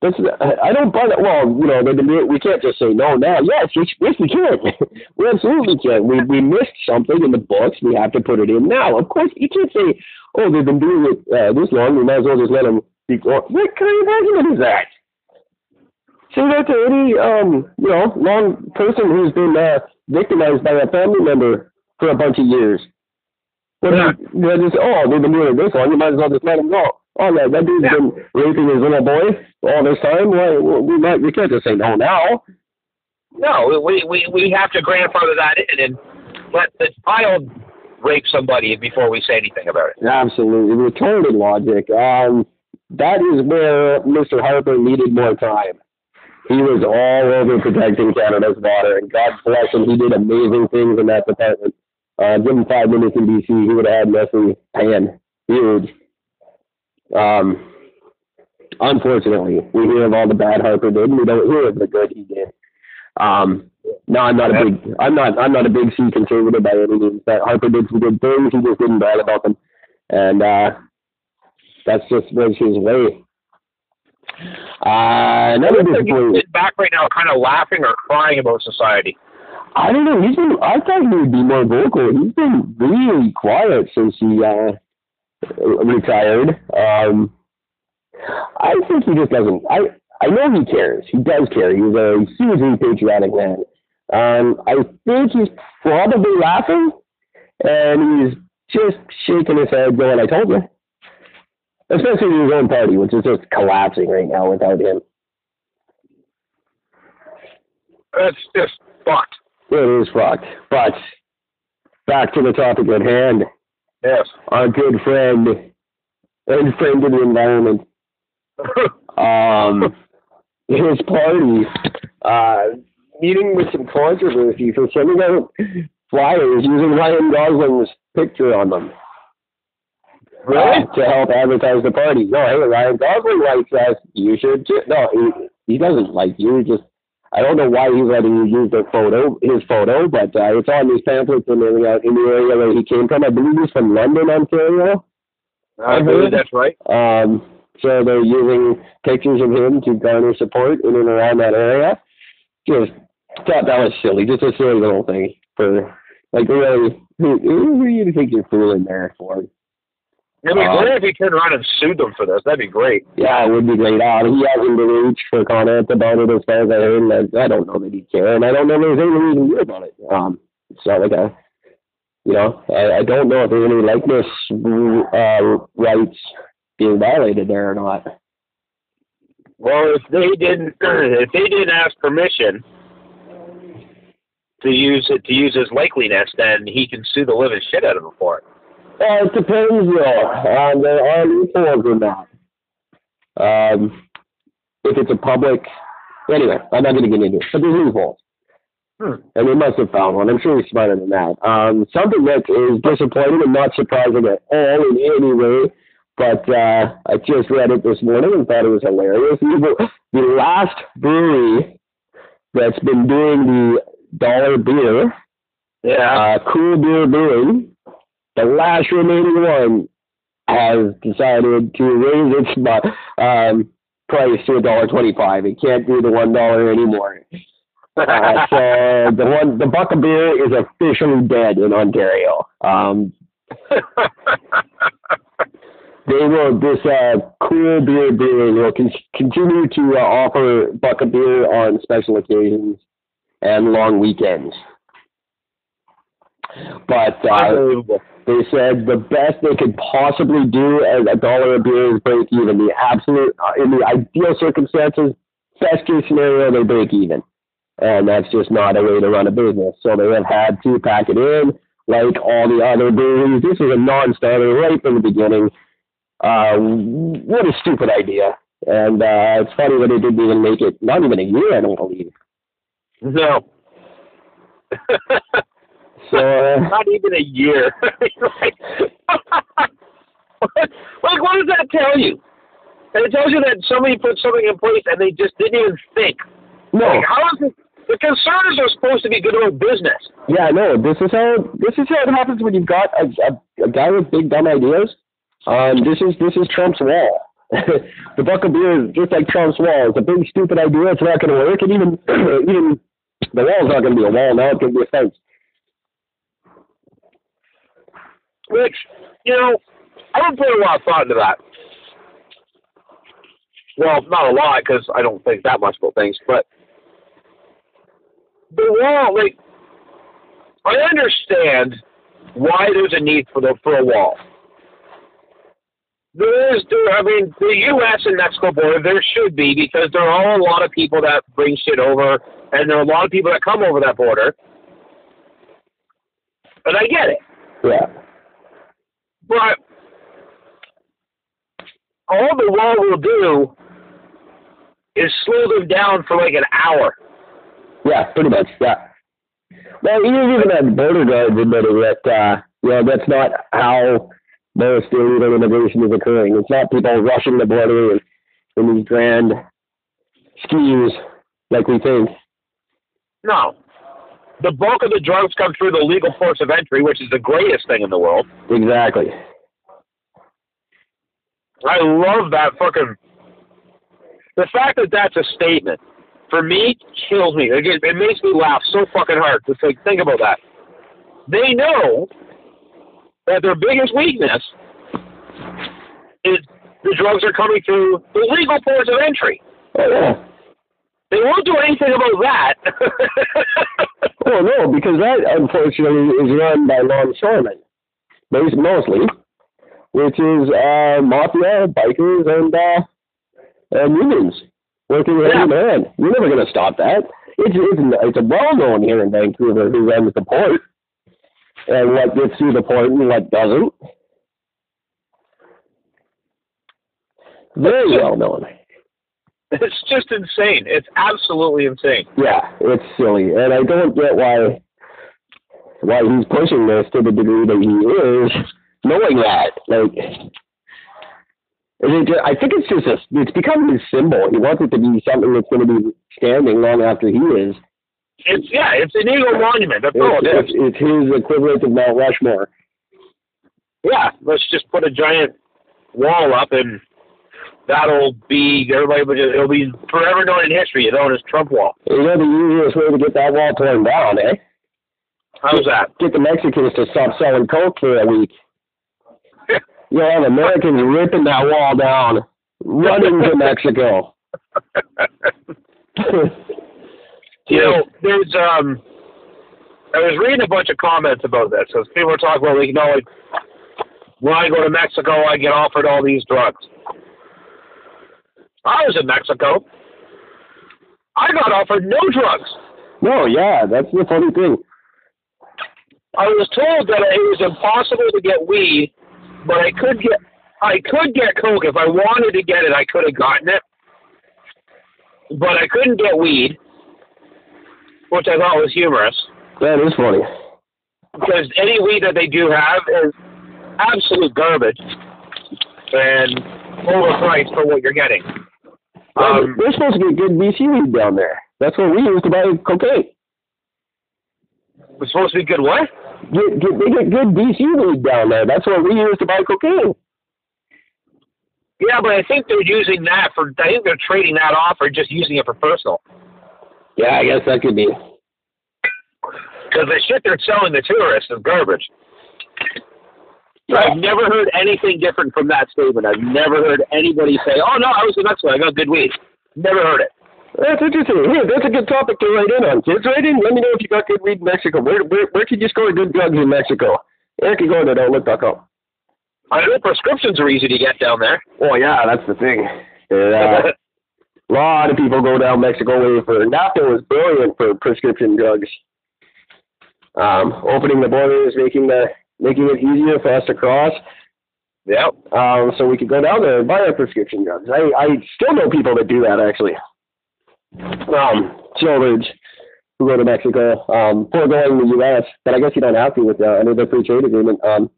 That's I don't buy that. Well, you know, we can't just say no now. Yes, yes, we can. we absolutely can. We we missed something in the books. We have to put it in now. Of course, you can't say, oh, they've been doing it uh, this long. We might as well just let them. Be, what kind of argument is that? Say that to any um, you know, long person who's been uh, victimized by a family member for a bunch of years. But Yeah. they just oh, they've been doing it this long. You might as well just let them go. Oh, yeah, that dude's Yeah. been raping his little boy all this time. Why we might we can't just say no now. No, we, we, we have to grandfather that in and let the child rape somebody before we say anything about it. Absolutely retarded logic. Um, that is where Mr. Harper needed more time. He was all over protecting Canada's water, and God bless him, he did amazing things in that department. Uh, give him five minutes in BC, he would have had Nestle pan huge. Um, unfortunately, we hear of all the bad Harper did, and we don't hear of the good he did. Um, no, I'm not a big, I'm not, I'm not a big C conservative by any means. But Harper did some good things. He just didn't brag about them, and uh, that's just was his way. Uh, another disappointment. back right now, kind of laughing or crying about society. I don't know. He's been. I thought he would be more vocal. He's been really quiet since he uh, retired. Um, I think he just doesn't. I I know he cares. He does care. He's a hugely patriotic man. Um, I think he's probably laughing, and he's just shaking his head, going, "I told you." Especially his own party, which is just collapsing right now without him. That's just fucked. It is fucked. But back to the topic at hand. Yes. Our good friend and friend of the environment, um, his party, uh, meeting with some controversy for sending out flyers using Ryan Gosling's picture on them. Really? Uh, to help advertise the party. No, hey, Ryan Gosling likes us. You should too. No, he, he doesn't like you. Just I don't know why he's letting you use their photo, his photo, but uh, it's on these pamphlets in the, uh, in the area where he came from. I believe he's from London, Ontario. I believe that's right. Um, So they're using pictures of him to garner support in and around that area. Just thought that was silly. Just a silly little thing for like really who who do you think you're fooling there for? It'd be Uh, great if he turned around and sued them for this. That'd be great. Yeah, it would be great. Uh, he hasn't been reached for comment about it as far as I heard. And I, I don't know that he care, and I don't know if there's anything we can do about it. Um, it's not like a, you know, I, I don't know if there's any likeness uh, rights being violated there or not. Well, if they didn't, if they didn't ask permission to use it to use his likeliness, then he can sue the living shit out of him for it. Uh, it depends, though. Um, there are loopholes in that. Um, if it's a public, anyway, I'm not going to get into it, but there's loopholes. Hmm. And they must have found one. I'm sure he's smarter than that. Um, something that is disappointing and not surprising at all in any way, but uh, I just read it this morning and thought it was hilarious. The, the last brewery that's been doing the dollar beer, Yeah. uh, Cool Beer Brewing, the last remaining one has decided to raise its um, price to a dollar twenty-five. It can't do the one dollar anymore. Uh, so the one, the buck of beer is officially dead in Ontario. Um, they will this uh, cool beer brewing will con- continue to uh, offer buck of beer on special occasions and long weekends. But uh, they said the best they could possibly do at a dollar a beer is break even. The absolute, uh, in the ideal circumstances, best case scenario, they break even. And that's just not a way to run a business. So they have had to pack it in like all the other breweries. This is a non-starter right from the beginning. Uh, what a stupid idea. And uh, it's funny that they didn't even make it, not even a year, I don't believe. No. So, uh, Not even a year. like, like, what does that tell you? And it tells you that somebody put something in place and they just didn't even think. no. Like, how is it? The concerners are supposed to be good about business. Yeah, no, this is how this is how it happens when you've got a, a, a guy with big dumb ideas. Um, this is this is Trump's wall. the buck of beer is just like Trump's wall. It's a big stupid idea. It's not going to work, and even even the wall's not going to be a wall now. It's going to be a fence. Which, you know, I don't put a lot of thought into that. Well, not a lot because I don't think that much about things, but the wall, like, I understand why there's a need for the for a wall. There is, there, I mean, the U.S. and Mexico border, there should be because there are a lot of people that bring shit over, and there are a lot of people that come over that border. And I get it. Yeah, But all the wall will do is slow them down for like an hour. yeah, pretty much. Yeah. Well, even even that border guards admitted that uh, you know that's not how most illegal immigration is occurring. It's not people rushing the border in, in these grand schemes like we think. No. The bulk of the drugs come through the legal ports of entry, which is the greatest thing in the world. Exactly. I love that fucking. The fact that that's a statement, for me, kills me. It, it makes me laugh so fucking hard. Just like, think about that. They know that their biggest weakness is the drugs are coming through the legal ports of entry. Oh yeah. They won't do anything about that. Oh no, because that unfortunately is run by longshoremen, most mostly, which is uh, mafia, bikers, and uh, and unions working hand in hand. You're never going to stop that. It's it's it's a well known here in Vancouver who runs the port and what gets through the port and what doesn't. Very well known. It's just insane. It's absolutely insane. Yeah, it's silly, and I don't get why why he's pushing this to the degree that he is, knowing that. Like, it just, I think it's just a, it's become his symbol. He wants it to be something that's going to be standing long after he is. It's yeah, it's an eagle monument. That's all It's, it's, it's his equivalent of Mount Rushmore. Yeah, let's just put a giant wall up and that'll be everybody. But it'll be forever known in history. You know, as Trump Wall. You know the easiest way to get that wall torn down, eh? How's that? Get the Mexicans to stop selling coke for a week. You have Americans ripping that wall down, running to Mexico. You know, there's um, I was reading a bunch of comments about this. So people were talking about, like, you know, like when I go to Mexico, I get offered all these drugs. I was in Mexico. I got offered no drugs. no, yeah, that's the funny thing. I was told that it was impossible to get weed, but I could get I could get coke if I wanted to get it. I could have gotten it, but I couldn't get weed, which I thought was humorous That is funny. because any weed that they do have is absolute garbage and overpriced for what you're getting. Um, We're supposed to get good BC weed down there. That's what we use to buy cocaine. it's supposed to be good. What? Get, get, they get good BC weed down there. That's what we use to buy cocaine. Yeah, but I think they're using that for. I think they're trading that off or just using it for personal. Yeah, I guess that could be. Because the shit they're selling the tourists is garbage. I've never heard anything different from that statement. I've never heard anybody say, "Oh no, I was in Mexico. I got good weed." Never heard it. That's interesting. Hey, that's a good topic to write in on. Kids, write in. Let me know if you got good weed in Mexico. Where where where could you score good drugs in Mexico? Eric, you go to outlook.com. I know prescriptions are easy to get down there. Oh yeah, that's the thing. Yeah. A lot of people go down Mexico way for NAFTA was brilliant for prescription drugs. Um, opening the borders, making the making it easier for us to cross, yep. um, so we could go down there and buy our prescription drugs. I, I still know people that do that actually. Um, children who go to Mexico, um, foregoing the U.S., but I guess you don't have to with uh, under the free trade agreement. Um,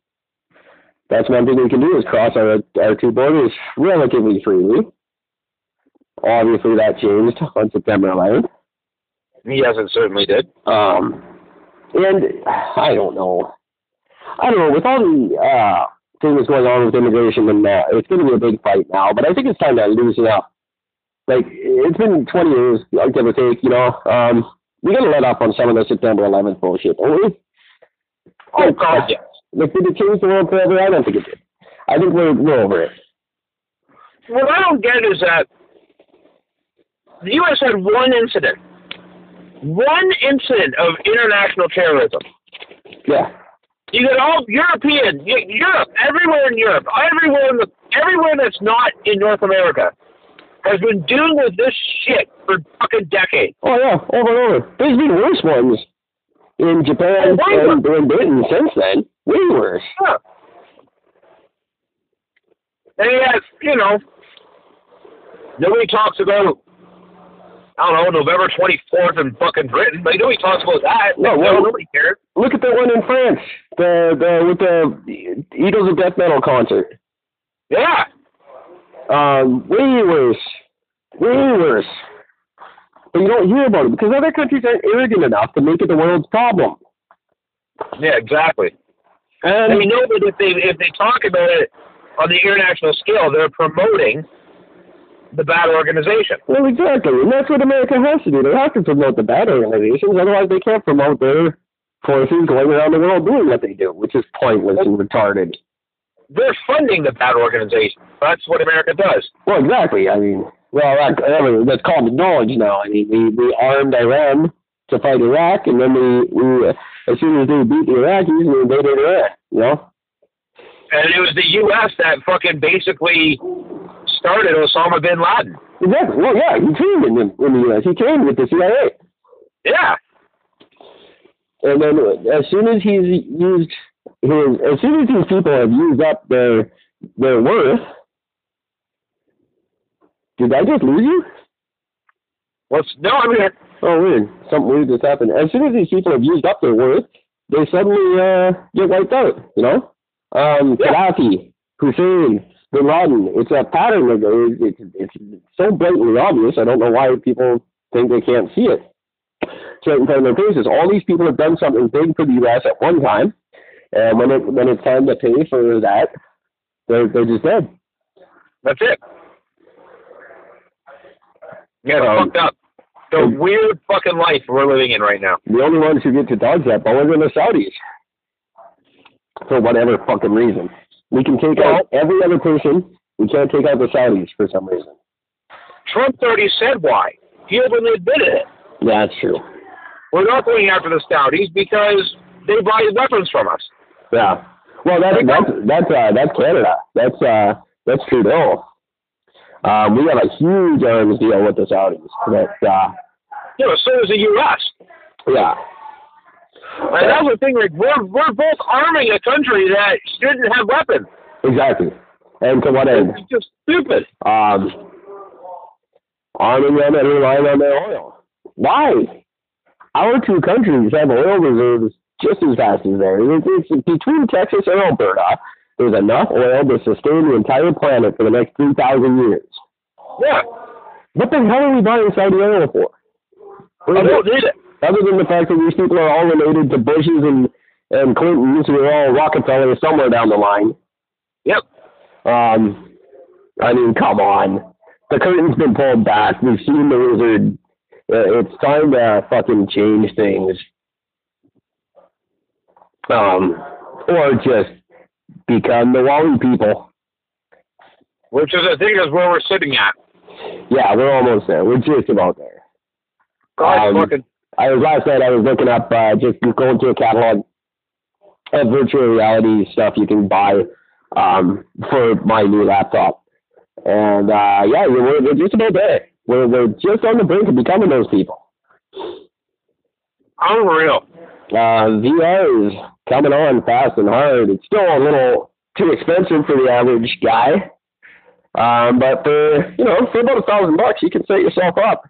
that's one thing we can do is cross our our two borders relatively freely. Obviously, that changed on September 11th. Yes, it certainly did. Um, and I don't know. I don't know. With all the uh, things going on with immigration, and uh, it's going to be a big fight now. But I think it's time to loosen up. Like it's been 20 years, give or take. You know, um, we got to let up on some of the September 11th bullshit, don't we? Oh God, yes. Like, did it change the world forever? I don't think it did. I think we're we're over it. What I don't get is that the U.S. had one incident, one incident of international terrorism. Yeah. You get all European, Europe, everywhere in Europe, everywhere in the, everywhere that's not in North America has been dealing with this shit for fucking decades. Oh yeah, over and over. There's been worse ones in Japan Oh, and in Britain since then. Way worse. Huh. And yet, you know, nobody talks about, I don't know, November 24th in fucking Britain, but nobody talks about that. No, well- nobody cares. Look at the one in France, the the with the Eagles of Death Metal concert. Yeah. Um, way worse, way worse. But you don't hear about it because other countries aren't arrogant enough to make it the world's problem. Yeah, exactly. And And we know that if they if they talk about it on the international scale, they're promoting the bad organization. well, exactly, and that's what America has to do. They have to promote the bad organizations, otherwise they can't promote their forces going around the world doing what they do, which is pointless and retarded. They're funding the bad organization. That's what America does. Well, exactly. I mean, well, that, I mean, that's common knowledge now. I mean, we, we armed Iran to fight Iraq, and then we, we as soon as they beat the Iraqis, we invaded Iran. You know? And it was the U.S. that fucking basically started Osama bin Laden. Exactly. Well, yeah, he came in the, in the U.S. He came with the CIA, Yeah. and then as soon as he's used his, as soon as these people have used up their their worth, did I just lose you? What's no? I mean, Oh, weird. Something weird just happened. As soon as these people have used up their worth, they suddenly uh, get wiped out, you know? Um, Yeah. Gaddafi, Hussein, Bin Laden. It's a pattern of it's, it's, it's so blatantly obvious. I don't know why people think they can't see it. It's right in front of their faces. All these people have done something big for the U.S. at one time, and when it when it's time to pay for that, they're they're just dead. that's it. Yeah, it's Um, fucked up. The weird fucking life we're living in right now. The only ones who get to dodge that bullet are the Saudis. For whatever fucking reason. We can take out every other person. We can't take out the Saudis for some reason. Trump already said why. He openly admitted it. That's true. We're not going after the Saudis because they buy weapons from us. Yeah. Well, that's that's that's uh, that's Canada. That's uh that's Trudeau. Um, we have a huge arms deal with the Saudis. That uh, You know, so is the U.S. yeah, And that's the thing. Like we're we're both arming a country that shouldn't have weapons. exactly. And to what end? It's just stupid. Um, arming them and relying on their oil. Why? Our two countries have oil reserves just as vast as theirs. It's, it's between Texas and Alberta. There's enough oil to sustain the entire planet for the next three thousand years. Yeah, What the hell are we buying Saudi oil for? I don't need it. Other than the fact that these people are all related to Bushes and and Clintons, who are all Rockefellers somewhere down the line. Yep. Um, I mean, come on. The curtain's been pulled back. We've seen the wizard. Uh, it's time to fucking change things. Um, or just become the Wally people. Which is I think is where we're sitting at. Yeah, we're almost there. We're just about there. God Um, fucking I was last night. I was looking up uh, just going through a catalog of virtual reality stuff you can buy um, for my new laptop, and uh, yeah, we're, we're just about there. We're we're just on the brink of becoming those people. unreal. Uh, VR is coming on fast and hard. It's still a little too expensive for the average guy, um, but for you know for about a thousand bucks, you can set yourself up.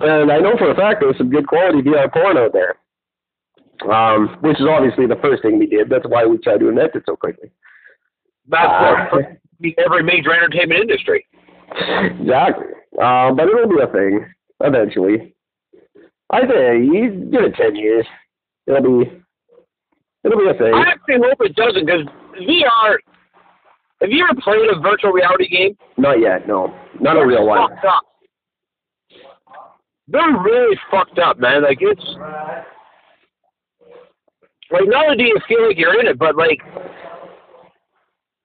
And I know for a fact there's some good quality VR porn out there, um, which is obviously the first thing we did. That's why we tried to invent it so quickly. That's Uh, every major entertainment industry. exactly. Um, but it'll be a thing eventually. I think you give it ten years. It'll be it'll be a thing. I actually hope it doesn't because VR. Have you ever played a virtual reality game? Not yet, no. Not a real one. Fucked up. They're really fucked up, man. Like it's like not only do you feel like you're in it, but like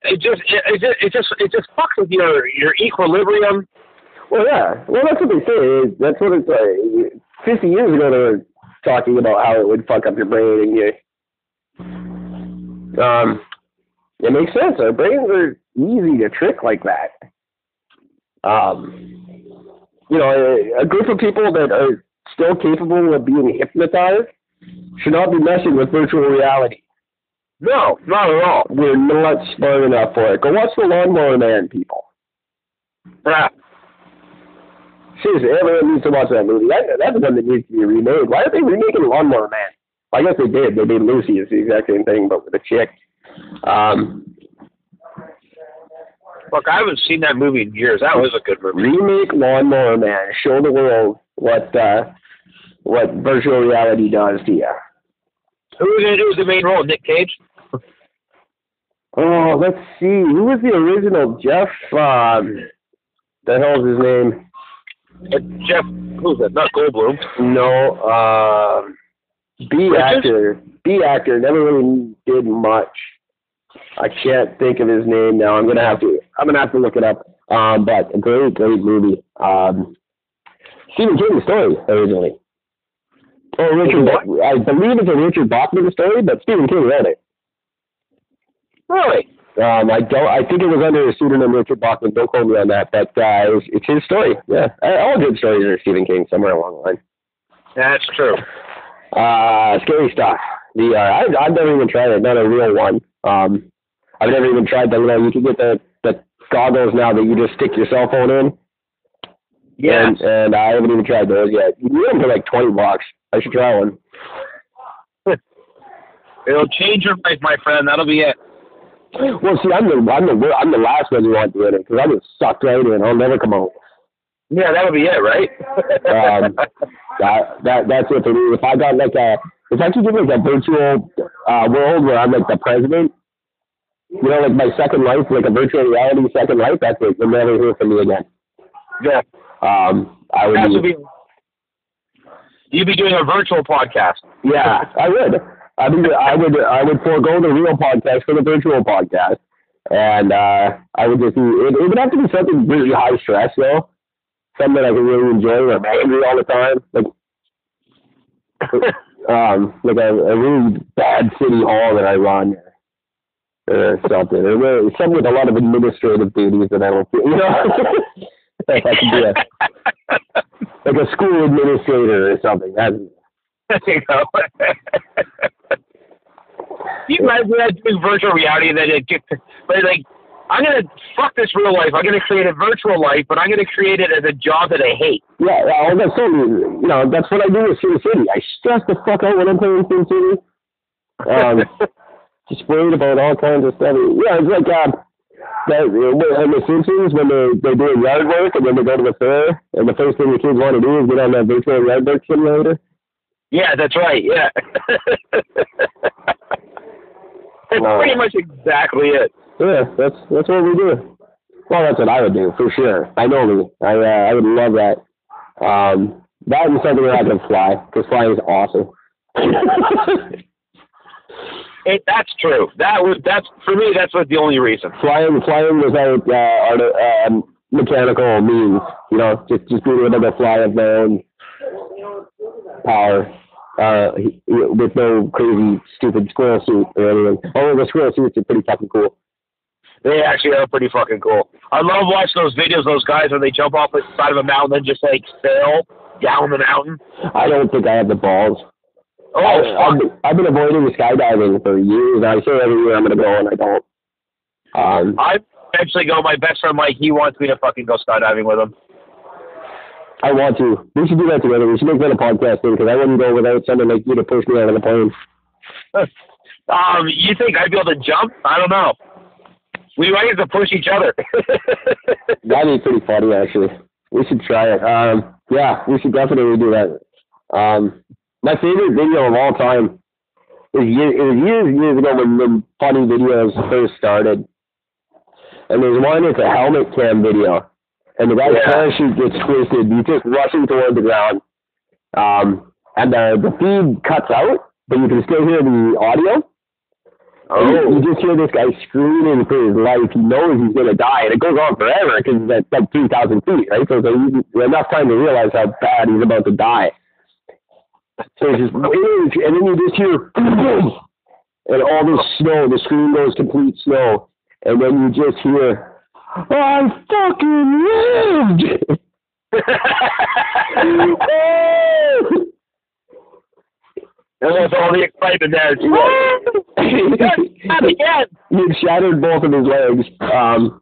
it just it, it just it just it just fucks with your your equilibrium. Well, yeah. Well, that's what they say. That's what it's like. Fifty years ago, they were talking about how it would fuck up your brain, and you. Um, it makes sense. Our brains are easy to trick like that. Um, you know, a, a group of people that are still capable of being hypnotized should not be messing with virtual reality. No, not at all. We're not smart enough for it. Go watch the Lawnmower Man, people. Yeah. Seriously, everyone needs to watch that movie. That, that's the one that needs to be remade. Why are they remaking Lawnmower Man? I guess they did. They made Lucy. It's the exact same thing, but with a chick. Um, Look, I haven't seen that movie in years. That was a good movie. remake Lawnmower Man. Show the world what uh, what virtual reality does to you. Who was gonna do the main role? Nick Cage. Oh, let's see. Who was the original Jeff? Um, the hell's his name? Uh, Jeff. Who's that? Not Goldblum. No. Um, B actor. B actor. Never really did much. I can't think of his name now. I'm gonna have to. I'm gonna have to look it up. Um, but a great, great movie. Um, Stephen King story originally. Or Richard? I believe it's a Richard Bachman story, but Stephen King wrote it. Really? Um, I don't. I think it was under a pseudonym Richard Bachman. Don't quote me on that, but uh, it was, it's his story. Yeah, Uh, all good stories are Stephen King somewhere along the line. That's true. Uh, scary stuff. The uh, I, I've never even tried it. Not a real one. Um, I've never even tried the. You know, you can get the the goggles now that you just stick your cell phone in. Yeah. And, and I haven't even tried those yet. You get them for like twenty bucks. I should try one. It'll change your life, my friend. That'll be it. Well, see, I'm the I'm the I'm the last one who wants to doing it because I get sucked right in. I'll never come out. Yeah, that'll be it, right? Um, that that that's it for me. If I got like a if actually get like a virtual uh, world where I'm like the president, you know, like my second life, like a virtual reality second life, that's it. You'll never hear from me again. Yeah. Um, I would That be, would be. You'd be doing a virtual podcast. yeah, I would. I mean, I would, I would forego the real podcast for the virtual podcast, and uh, I would just. It, it would have to be something really high stress though, something I could really enjoy. Where I'm angry all the time, like um, like a, a really bad city hall that I run, or something, or really, something with a lot of administrative duties that I don't, feel, you know, if I could be a, like a school administrator or something. That's, you know. you imagine that doing virtual reality and then it gets, but like, I'm gonna fuck this real life. I'm gonna create a virtual life, but I'm gonna create it as a job that I hate. yeah, yeah, well, that's totally, you know, that's what I do with SimCity. I stress the fuck out when I'm playing SimCity. Um, just worried about all kinds of stuff. Yeah, it's like uh, that in the Simpsons when they they do yard work and then they go to the fair and the first thing the kids want to do is get on that virtual yard work simulator. yeah, that's right. Yeah. That's No. pretty much exactly it. Yeah, that's that's what we do. Well, that's what I would do for sure. I know me. I uh, I would love that. Um, that and something where I can fly because flying is awesome. It, that's true. That was that's for me. That's what the only reason. flying flying without uh, art, uh, mechanical means, you know, just just being able to fly of my own power, uh, with no crazy stupid squirrel suit or anything. Although the squirrel suits are pretty fucking cool. They actually are pretty fucking cool. I love watching those videos. Those guys when they jump off the side of a mountain and just like sail down the mountain. I don't think I have the balls. Oh, I, fuck. I've, been- I've been avoiding skydiving for years. I say every year I'm gonna go and I don't. Um, I eventually go. My best friend Mike, he wants me to fucking go skydiving with him. I want to. We should do that together. We should make that a podcast thing because I wouldn't go without someone like you to push me out of the plane. Um, you think I'd be able to jump? I don't know. We might have to push each other. That'd be pretty funny, actually. We should try it. Um, yeah, we should definitely do that. Um, my favorite video of all time is year, it was years and years ago when the funny videos first started. And there's one, it's a helmet cam video. And the guy's Yeah. parachute gets twisted. He's just rushing toward the ground. Um, and the, the feed cuts out, but you can still hear the audio. And You, you just hear this guy screaming for his life. He knows he's going to die, and it goes on forever because it's at like 3,000 feet, right? So it's like, enough time to realize how bad he's about to die. So it's just, and then you just hear, boom, and all this snow, the screen goes complete snow, and then you just hear, I fucking lived! And that's all the excitement there. Again. He shattered both of his legs. Um,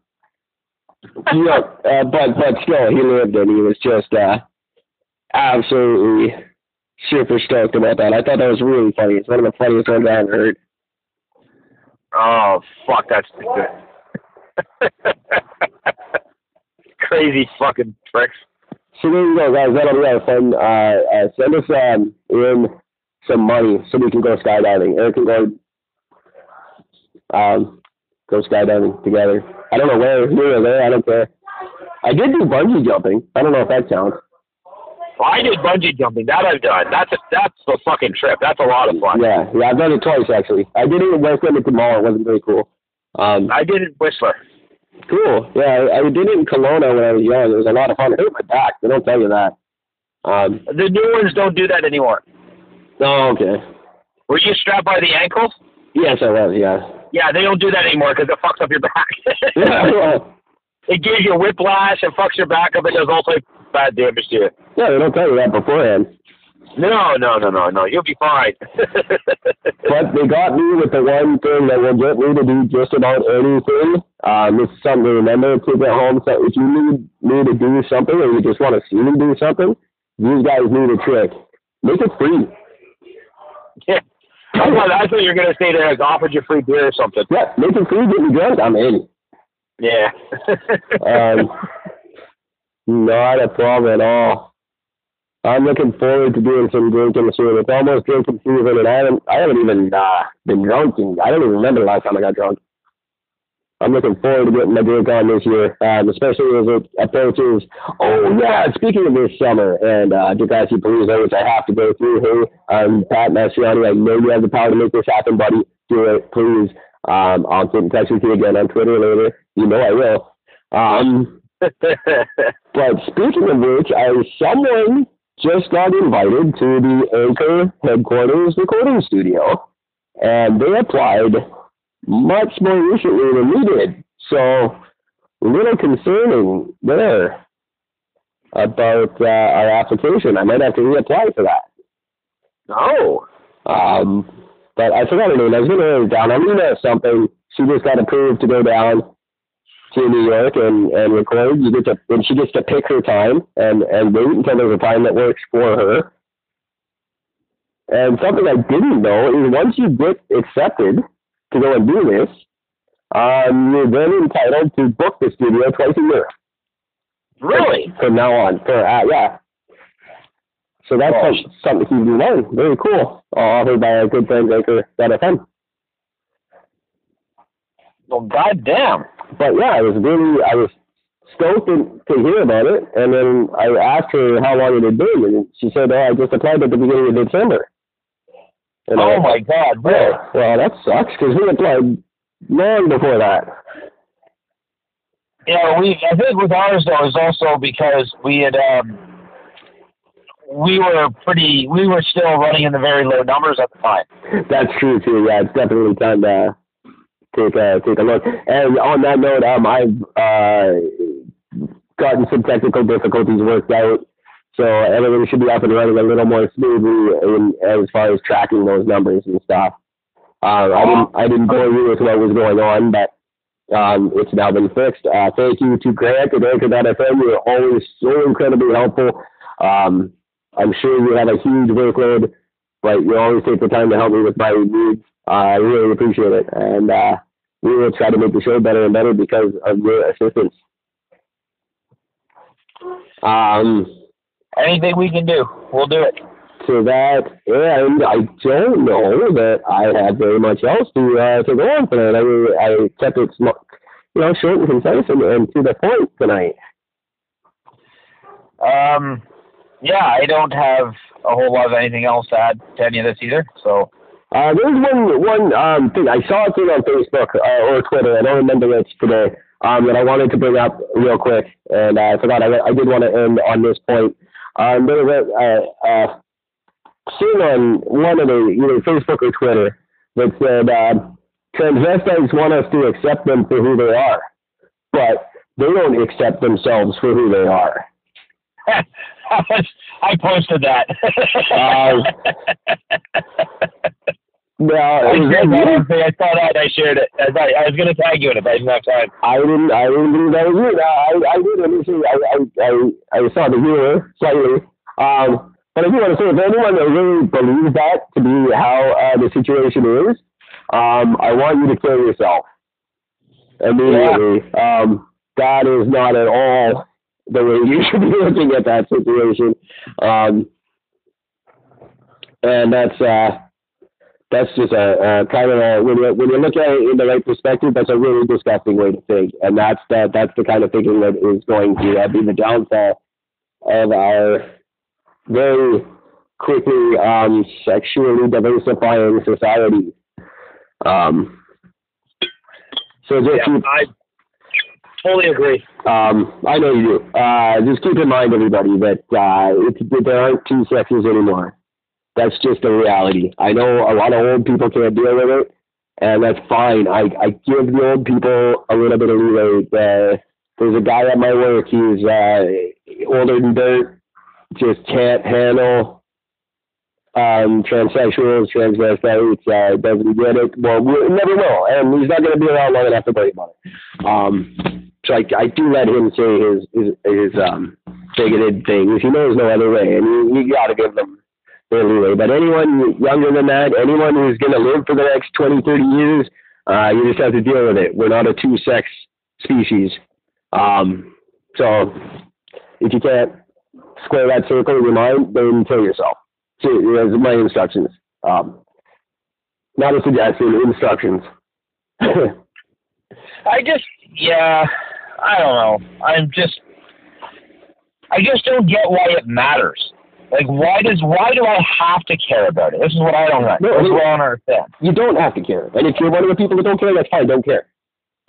yeah, uh, but but still, he lived, and he was just uh, absolutely super stoked about that. I thought that was really funny. It's one of the funniest ones I ever heard. Oh fuck, that's good. Crazy fucking tricks. So there you go, guys. That'll be our fun. Uh, uh, send us um, in some money so we can go skydiving. Eric can go um, go skydiving together. I don't know where, here or there. I don't care. I did do bungee jumping. I don't know if that counts. Well, I did bungee jumping. That I've done. That's a, that's a fucking trip. That's a lot of fun. Yeah, yeah, I've done it twice actually. I did it in West Edmonton Mall. It wasn't very cool. Um, I did it in Whistler. cool. Yeah, I, I did it in Kelowna when I was young. It was a lot of fun. It hurt my back. They don't tell you that. Um, The new ones don't do that anymore. Oh, okay. Were you strapped by the ankles? Yes, I was. Yeah. Yeah, they don't do that anymore because it fucks up your back. yeah, it gives you whiplash, and fucks your back up, it does all types of bad damage to you. Yeah, they don't tell you that beforehand. No, no, no, no, no. You'll be fine. But they got me with the one thing that will get me to do just about anything. Um, something to remember to get home. So if you need me to do something or you just want to see me do something, these guys need a trick. Make it free. yeah. I thought, I thought you were gonna say they like, offered you free beer or something. Yeah, making food, free, get me drunk. I'm in. Yeah. Um, not a problem at all. I'm looking forward to doing some drinking soon. It's almost drinking season, and I haven't, I haven't even uh, been drunk. In, I don't even remember the last time I got drunk. I'm looking forward to getting my drink on this year, um, especially as it approaches. Oh yeah, speaking of this summer and uh, Ducati Palooza, which I have to go through. Hey, um, Pat Mastriani, I know you have the power to make this happen, buddy. Do it, please. Um, I'll get in touch with you again on Twitter later. You know I will. Um, but speaking of which, I someone just got invited to the Anchor headquarters recording studio, and they applied much more recently than we did. So, a little concerning there about uh, our application. I might have to reapply for that. No. Um, but I forgot her name. I was going to write it down. I'm going to something. She just got approved to go down to New York and, and record. You get to, and she gets to pick her time and, and wait until there's a time that works for her. And something I didn't know is once you get accepted to go and do this, um, you're then entitled to book the studio twice a year. Really? From now on. For, uh, yeah. So that's Oh. some- something you can learn. Very cool. Offered by a good friend, Anchor, FM. Well, goddamn. but yeah, I was really I was stoked to, to hear about it, and then I asked her how long it had been, and she said, "Oh, I just applied at the beginning of December." And Oh my God, really? Well, that sucks because we applied long before that. Yeah, we. I think with ours though is also because we had. Um, we were pretty. We were still running in the very low numbers at the time. That's true too. Yeah, it's definitely time to take a take a look. And on that note, um, I've uh, gotten some technical difficulties worked out, so everything should be up and running a little more smoothly in, as far as tracking those numbers and stuff. Uh, I didn't I didn't bore you with what was going on, but um, it's now been fixed. Uh, thank you to Grant at Anchor.fm. You're always so incredibly helpful. Um, I'm sure you have a huge workload, but you always take the time to help me with my needs. Uh, I really appreciate it, and uh, we will try to make the show better and better because of your assistance. Um, Anything we can do, we'll do it. to that end, I don't know that I have very much else to uh, to go on tonight. I mean, I kept it, sm- you know, short and concise and, and to the point tonight. Um, yeah, I don't have a whole lot of anything else to add to any of this either. So, Uh, there's one one um, thing I saw a thing on Facebook uh, or Twitter. I don't remember which today. Um, that I wanted to bring up real quick, and uh, I forgot. I, I did want to end on this point. Um, there was a uh, uh, thing on one of the either Facebook or Twitter that said uh, transvestites want us to accept them for who they are, but they don't accept themselves for who they are. I posted that. No, I, it was that thing. I saw that. and I shared it. I, thought, I was going to tag you in it, but I didn't have time. I didn't. I didn't believe that was it. I, I did initially. I, I, I, I saw the humor slightly. Um, but I do want to say, if anyone that really believes that to be how uh, the situation is, um, I want you to kill yourself immediately. Um, that is not at all the way you should be looking at that situation. Um, and that's uh, that's just a, a kind of a when you when you look at it in the right perspective, that's a really disgusting way to think, and that's that that's the kind of thinking that is going to uh, be the downfall of our very quickly um, sexually diversifying society. Um, so just Yeah, keep, I fully agree. um, I know you do. Uh, just keep in mind, everybody, that uh, there aren't two sexes anymore. That's just a reality. I know a lot of old people can't deal with it, and that's fine. I, I give the old people a little bit of leeway. Uh, there's a guy at my work. He's uh, older than dirt. Just can't handle um, transsexuals, transvestites. Uh, doesn't get it. Well, we never will, and he's not going to be around long enough to worry about it. Um, so I, I do let him say his his, his um, bigoted things. He knows no other way, and you, you got to give them leeway. But anyone younger than that, anyone who's going to live for the next 20, 30 years, uh, you just have to deal with it. We're not a two-sex species. Um, so if you can't square that circle in your mind, then kill yourself. So that's my instructions. Um, not a suggestion, instructions. I just, yeah, I don't know. I'm just, I just don't get why it matters. Like, why does, why do I have to care about it? This is what I don't, No, this is what I don't understand. You don't have to care. And if you're one of the people that don't care, that's fine. Don't care.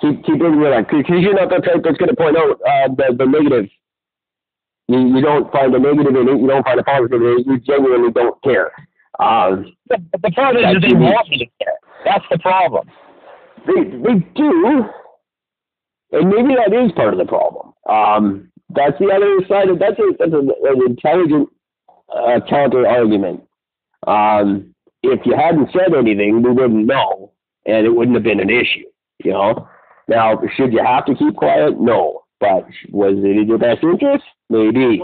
Keep keep living your life because you're not the type that's going to point out uh, the the negative. You you don't find the negative in it. You don't find the positive in it. You genuinely don't care. Um, But the problem is That's they want me to care. That's the problem. they they do, and maybe that is part of the problem. Um, that's the other side of that's a that's a, an intelligent uh, counter argument. Um, if you hadn't said anything, we wouldn't know, and it wouldn't have been an issue. You know. Now, should you have to keep quiet? No. But was it in your best interest? Maybe.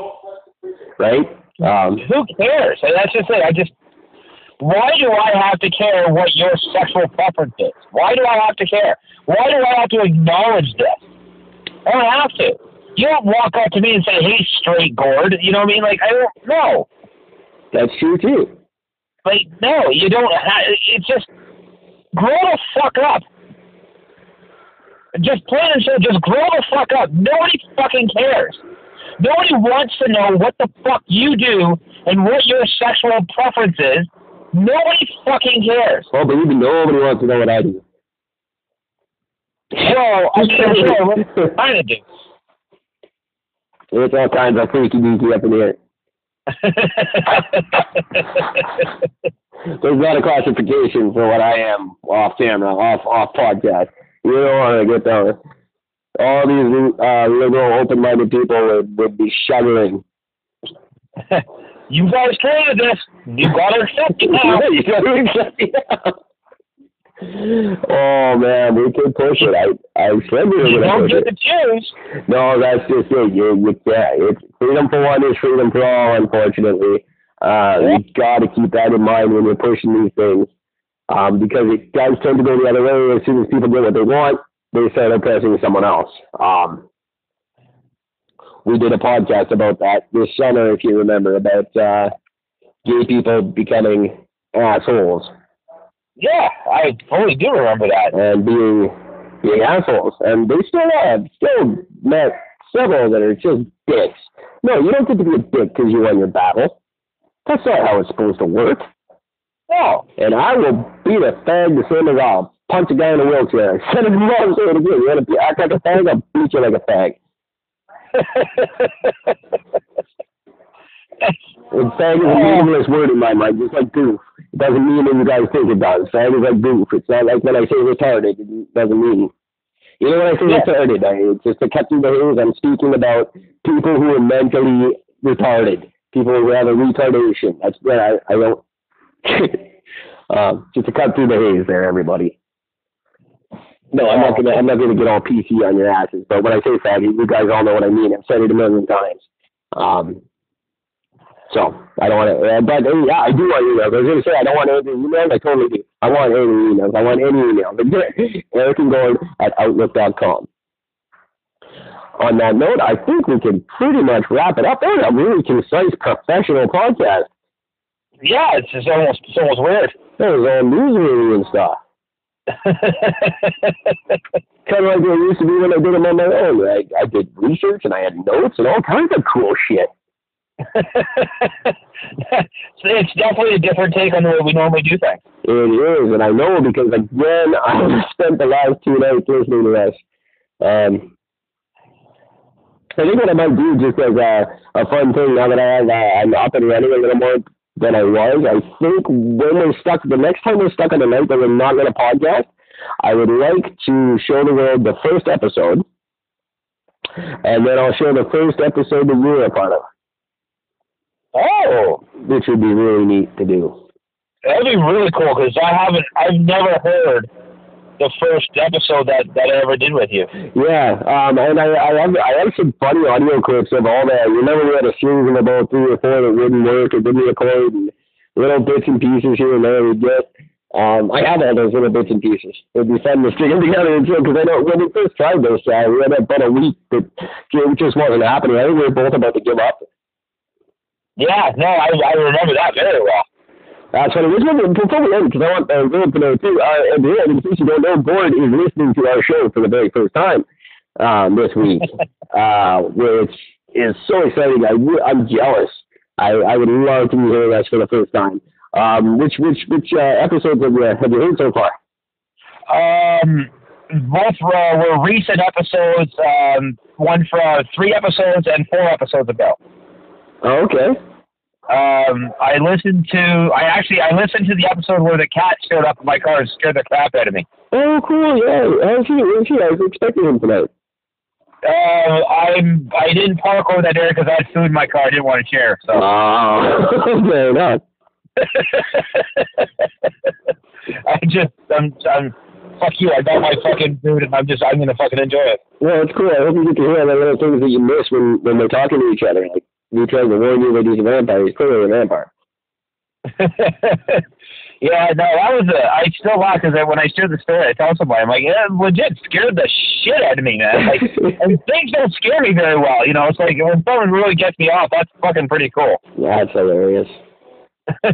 Right? Um, Who cares? And that's just it. I just, why do I have to care what your sexual preference is? Why do I have to care? Why do I have to acknowledge this? I don't have to. You don't walk up to me and say, "Hey, straight Gord." You know what I mean? Like I don't know. That's true too. But no, you don't. It's just grow the fuck up. Just plain and simple, just grow the fuck up. Nobody fucking cares. Nobody wants to know what the fuck you do and what your sexual preference is. Nobody fucking cares. Oh, believe me, nobody wants to know what I do. Well, I mean, you know, what trying to do. It's all kinds of freaky deaky up in here. There's not a classification for what I am off camera, off off podcast. You don't want to get those. All these uh, liberal, open-minded people would, would be shuddering. you guys created this. You gotta accept it now. You gotta accept it. Oh man, we could push it. I I said we were gonna don't push get it. choose. No, that's just it. You, you can't. It's freedom for one is freedom for all. Unfortunately, uh, you got to keep that in mind when you're pushing these things, um, because it does tend to go the other way. As soon as people get what they want, they start oppressing someone else. Um, we did a podcast about that this summer, if you remember, about uh, gay people becoming assholes Yeah, I fully do remember that. and being being assholes. And they still have still met several that are just dicks. No, you don't get to be a dick because you won your battle. That's not how it's supposed to work. No. And I will beat a fag the same as I'll punch a guy in a wheelchair. It before, I'll say it again. You want to act like a fag? I'll beat you like a fag. Fag is a meaningless word in my mind, just like goof. It doesn't mean what you guys think it does. Fag is like goof. It's not like when I say retarded, it doesn't mean. You know when I say Yeah. retarded, I, it's just to cut through the haze. I'm speaking about people who are mentally retarded, people who have a retardation. That's what I, I don't. um, just to cut through the haze there, everybody. No, I'm not gonna. I'm not gonna get all PC on your asses. But when I say faggot, you guys all know what I mean. I've said it a million times. Um, so I don't want to. Uh, but uh, yeah, I do want emails. I was gonna say I don't want any emails. I totally do. I want any emails. I want any emails. Eric and Gordon at outlook.com. On that note, I think we can pretty much wrap it up. That was a really concise, professional podcast. yeah, it's just almost it's almost weird. That was all newsworthy and stuff. Kind of like it used to be when I did them on my own. I, I did research and I had notes and all kinds of cool shit. it's definitely a different take on the way we normally do things. It is, and I know because again, I spent the last two nights listening to this. Um, I think what I might do just as a, a fun thing now that I have, uh, I'm up and running a little more than I was. I think when we're stuck, the next time we're stuck on a night that we're not going to podcast, I would like to show the world the first episode, and then I'll show the first episode that you're a part of, Oh, which would be really neat to do. that'd be really cool because I haven't, I've never heard the first episode that that I ever did with you. Yeah, um, and I, I have I have some funny audio clips of all that. Remember we had a series of about three or four that wouldn't work or didn't record, and little bits and pieces here and there we get. Um, I have all those little bits and pieces. It'd be fun to string them together and because I know when we first tried this, uh, we had about a week that it just wasn't happening. I think we were both about to give up. Yeah, no, I I remember that very well. That's funny. This one, before we end, because I want uh, Philip to know too, uh, and yeah, in case you don't know, Gord is listening to our show for the very first time um, this week, uh, which is so exciting. I, I'm jealous. I, I would love to be hearing us for the first time. Um, which which which uh, episodes have you, have you heard so far? Um, both were, were recent episodes. Um, one for three episodes and four episodes ago. Oh, okay. Um, I listened to. I actually I listened to the episode where the cat showed up in my car and scared the crap out of me. Oh, cool. Yeah. How's he? Where's he? I was expecting him tonight. Uh, I'm. I didn't park over that area because I had food in my car. I didn't want to share. So. Oh, fair enough. I just. I'm. I'm. Fuck you. I got my fucking food and I'm just. I'm gonna fucking enjoy it. Well, it's cool. I hope you get to hear the little things that you miss when when they're talking to each other. Like you trying to warn you that he's a vampire. He's clearly a vampire. yeah, no, that was a. I still laugh because when I shared the story, I tell somebody, I'm like, yeah, legit scared the shit out of me, man. Like, and things don't scare me very well. You know, it's like when someone really gets me off, that's fucking pretty cool. Yeah, that's hilarious.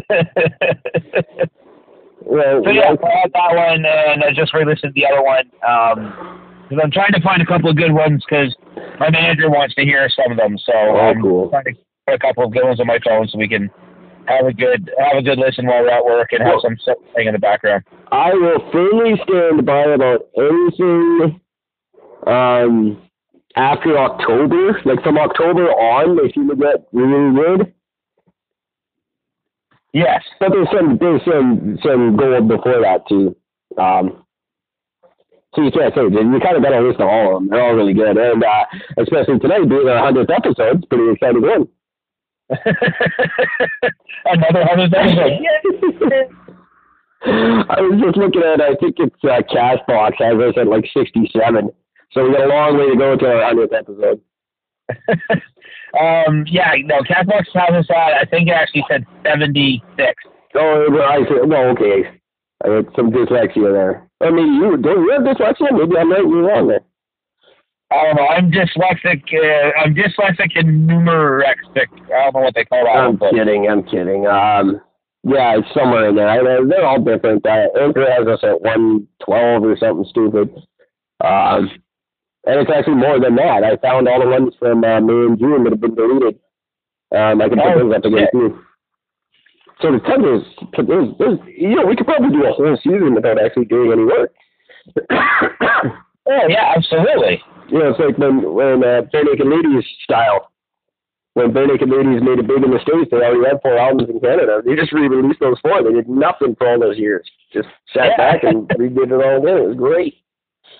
well, so yeah, I had that one, and I just re-listened the other one. Um, because I'm trying to find a couple of good ones because my manager wants to hear some of them. So oh, I'm cool. trying to put a couple of good ones on my phone so we can have a good have a good listen while we're at work and have well, some stuff playing in the background. I will firmly stand by about anything um, after October, like from October on, they seem to get really good. Yes, but there's some there's some some gold before that too. Um, so you can't say you kind of got to listen to all of them. They're all really good, and uh, especially today being our hundredth episode, it's pretty exciting one. Another hundredth episode. I was just looking at. I think it's uh, Castbox has us at like sixty-seven, so we got a long way to go until our hundredth episode. um, yeah, no, Castbox has us at. I think it actually said seventy-six. Oh, well, I said, well, okay. I had some dyslexia there. I mean, you don't you have dyslexia? Maybe I'm right. You're wrong there. I don't know. I'm dyslexic. Uh, I'm dyslexic and numerexic. I don't know what they call that. I'm one, kidding. I'm kidding. Um, yeah, it's somewhere in there. I, mean, they're all different. Uh, Anchor has us at 112 or something stupid. Um, and it's actually more than that. I found all the ones from uh, May and June that have been deleted. Um, I can put oh, those up again too. So the tell there's, there's, there's, you know, we could probably do a whole season without actually doing any work. oh yeah, absolutely. You know, it's like when when uh, Barenaked Ladies style. When Barenaked Ladies made it big in the states, they already had four albums in Canada. They just re-released those four. They did nothing for all those years. Just sat yeah. back and redid it all again. It was great.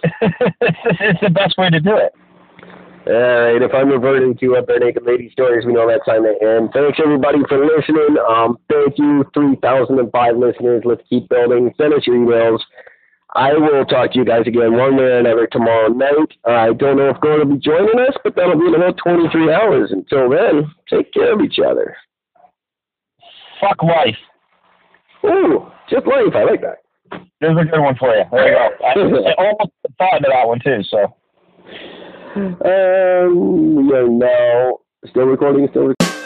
it's the best way to do it. All right, if I'm reverting to uh, Barenaked Lady stories, we know that time to end. Thanks everybody for listening. Um, thank you, 3,005 listeners. Let's keep building. Send us your emails. I will talk to you guys again one way or another tomorrow night. I don't know if Gordon will be joining us, but that'll be in about 23 hours. Until then, take care of each other. Fuck life. Ooh, just life. I like that. There's a good one for you. There you go. I, I almost thought into that one too. So. Um, yeah, now still recording, still recording.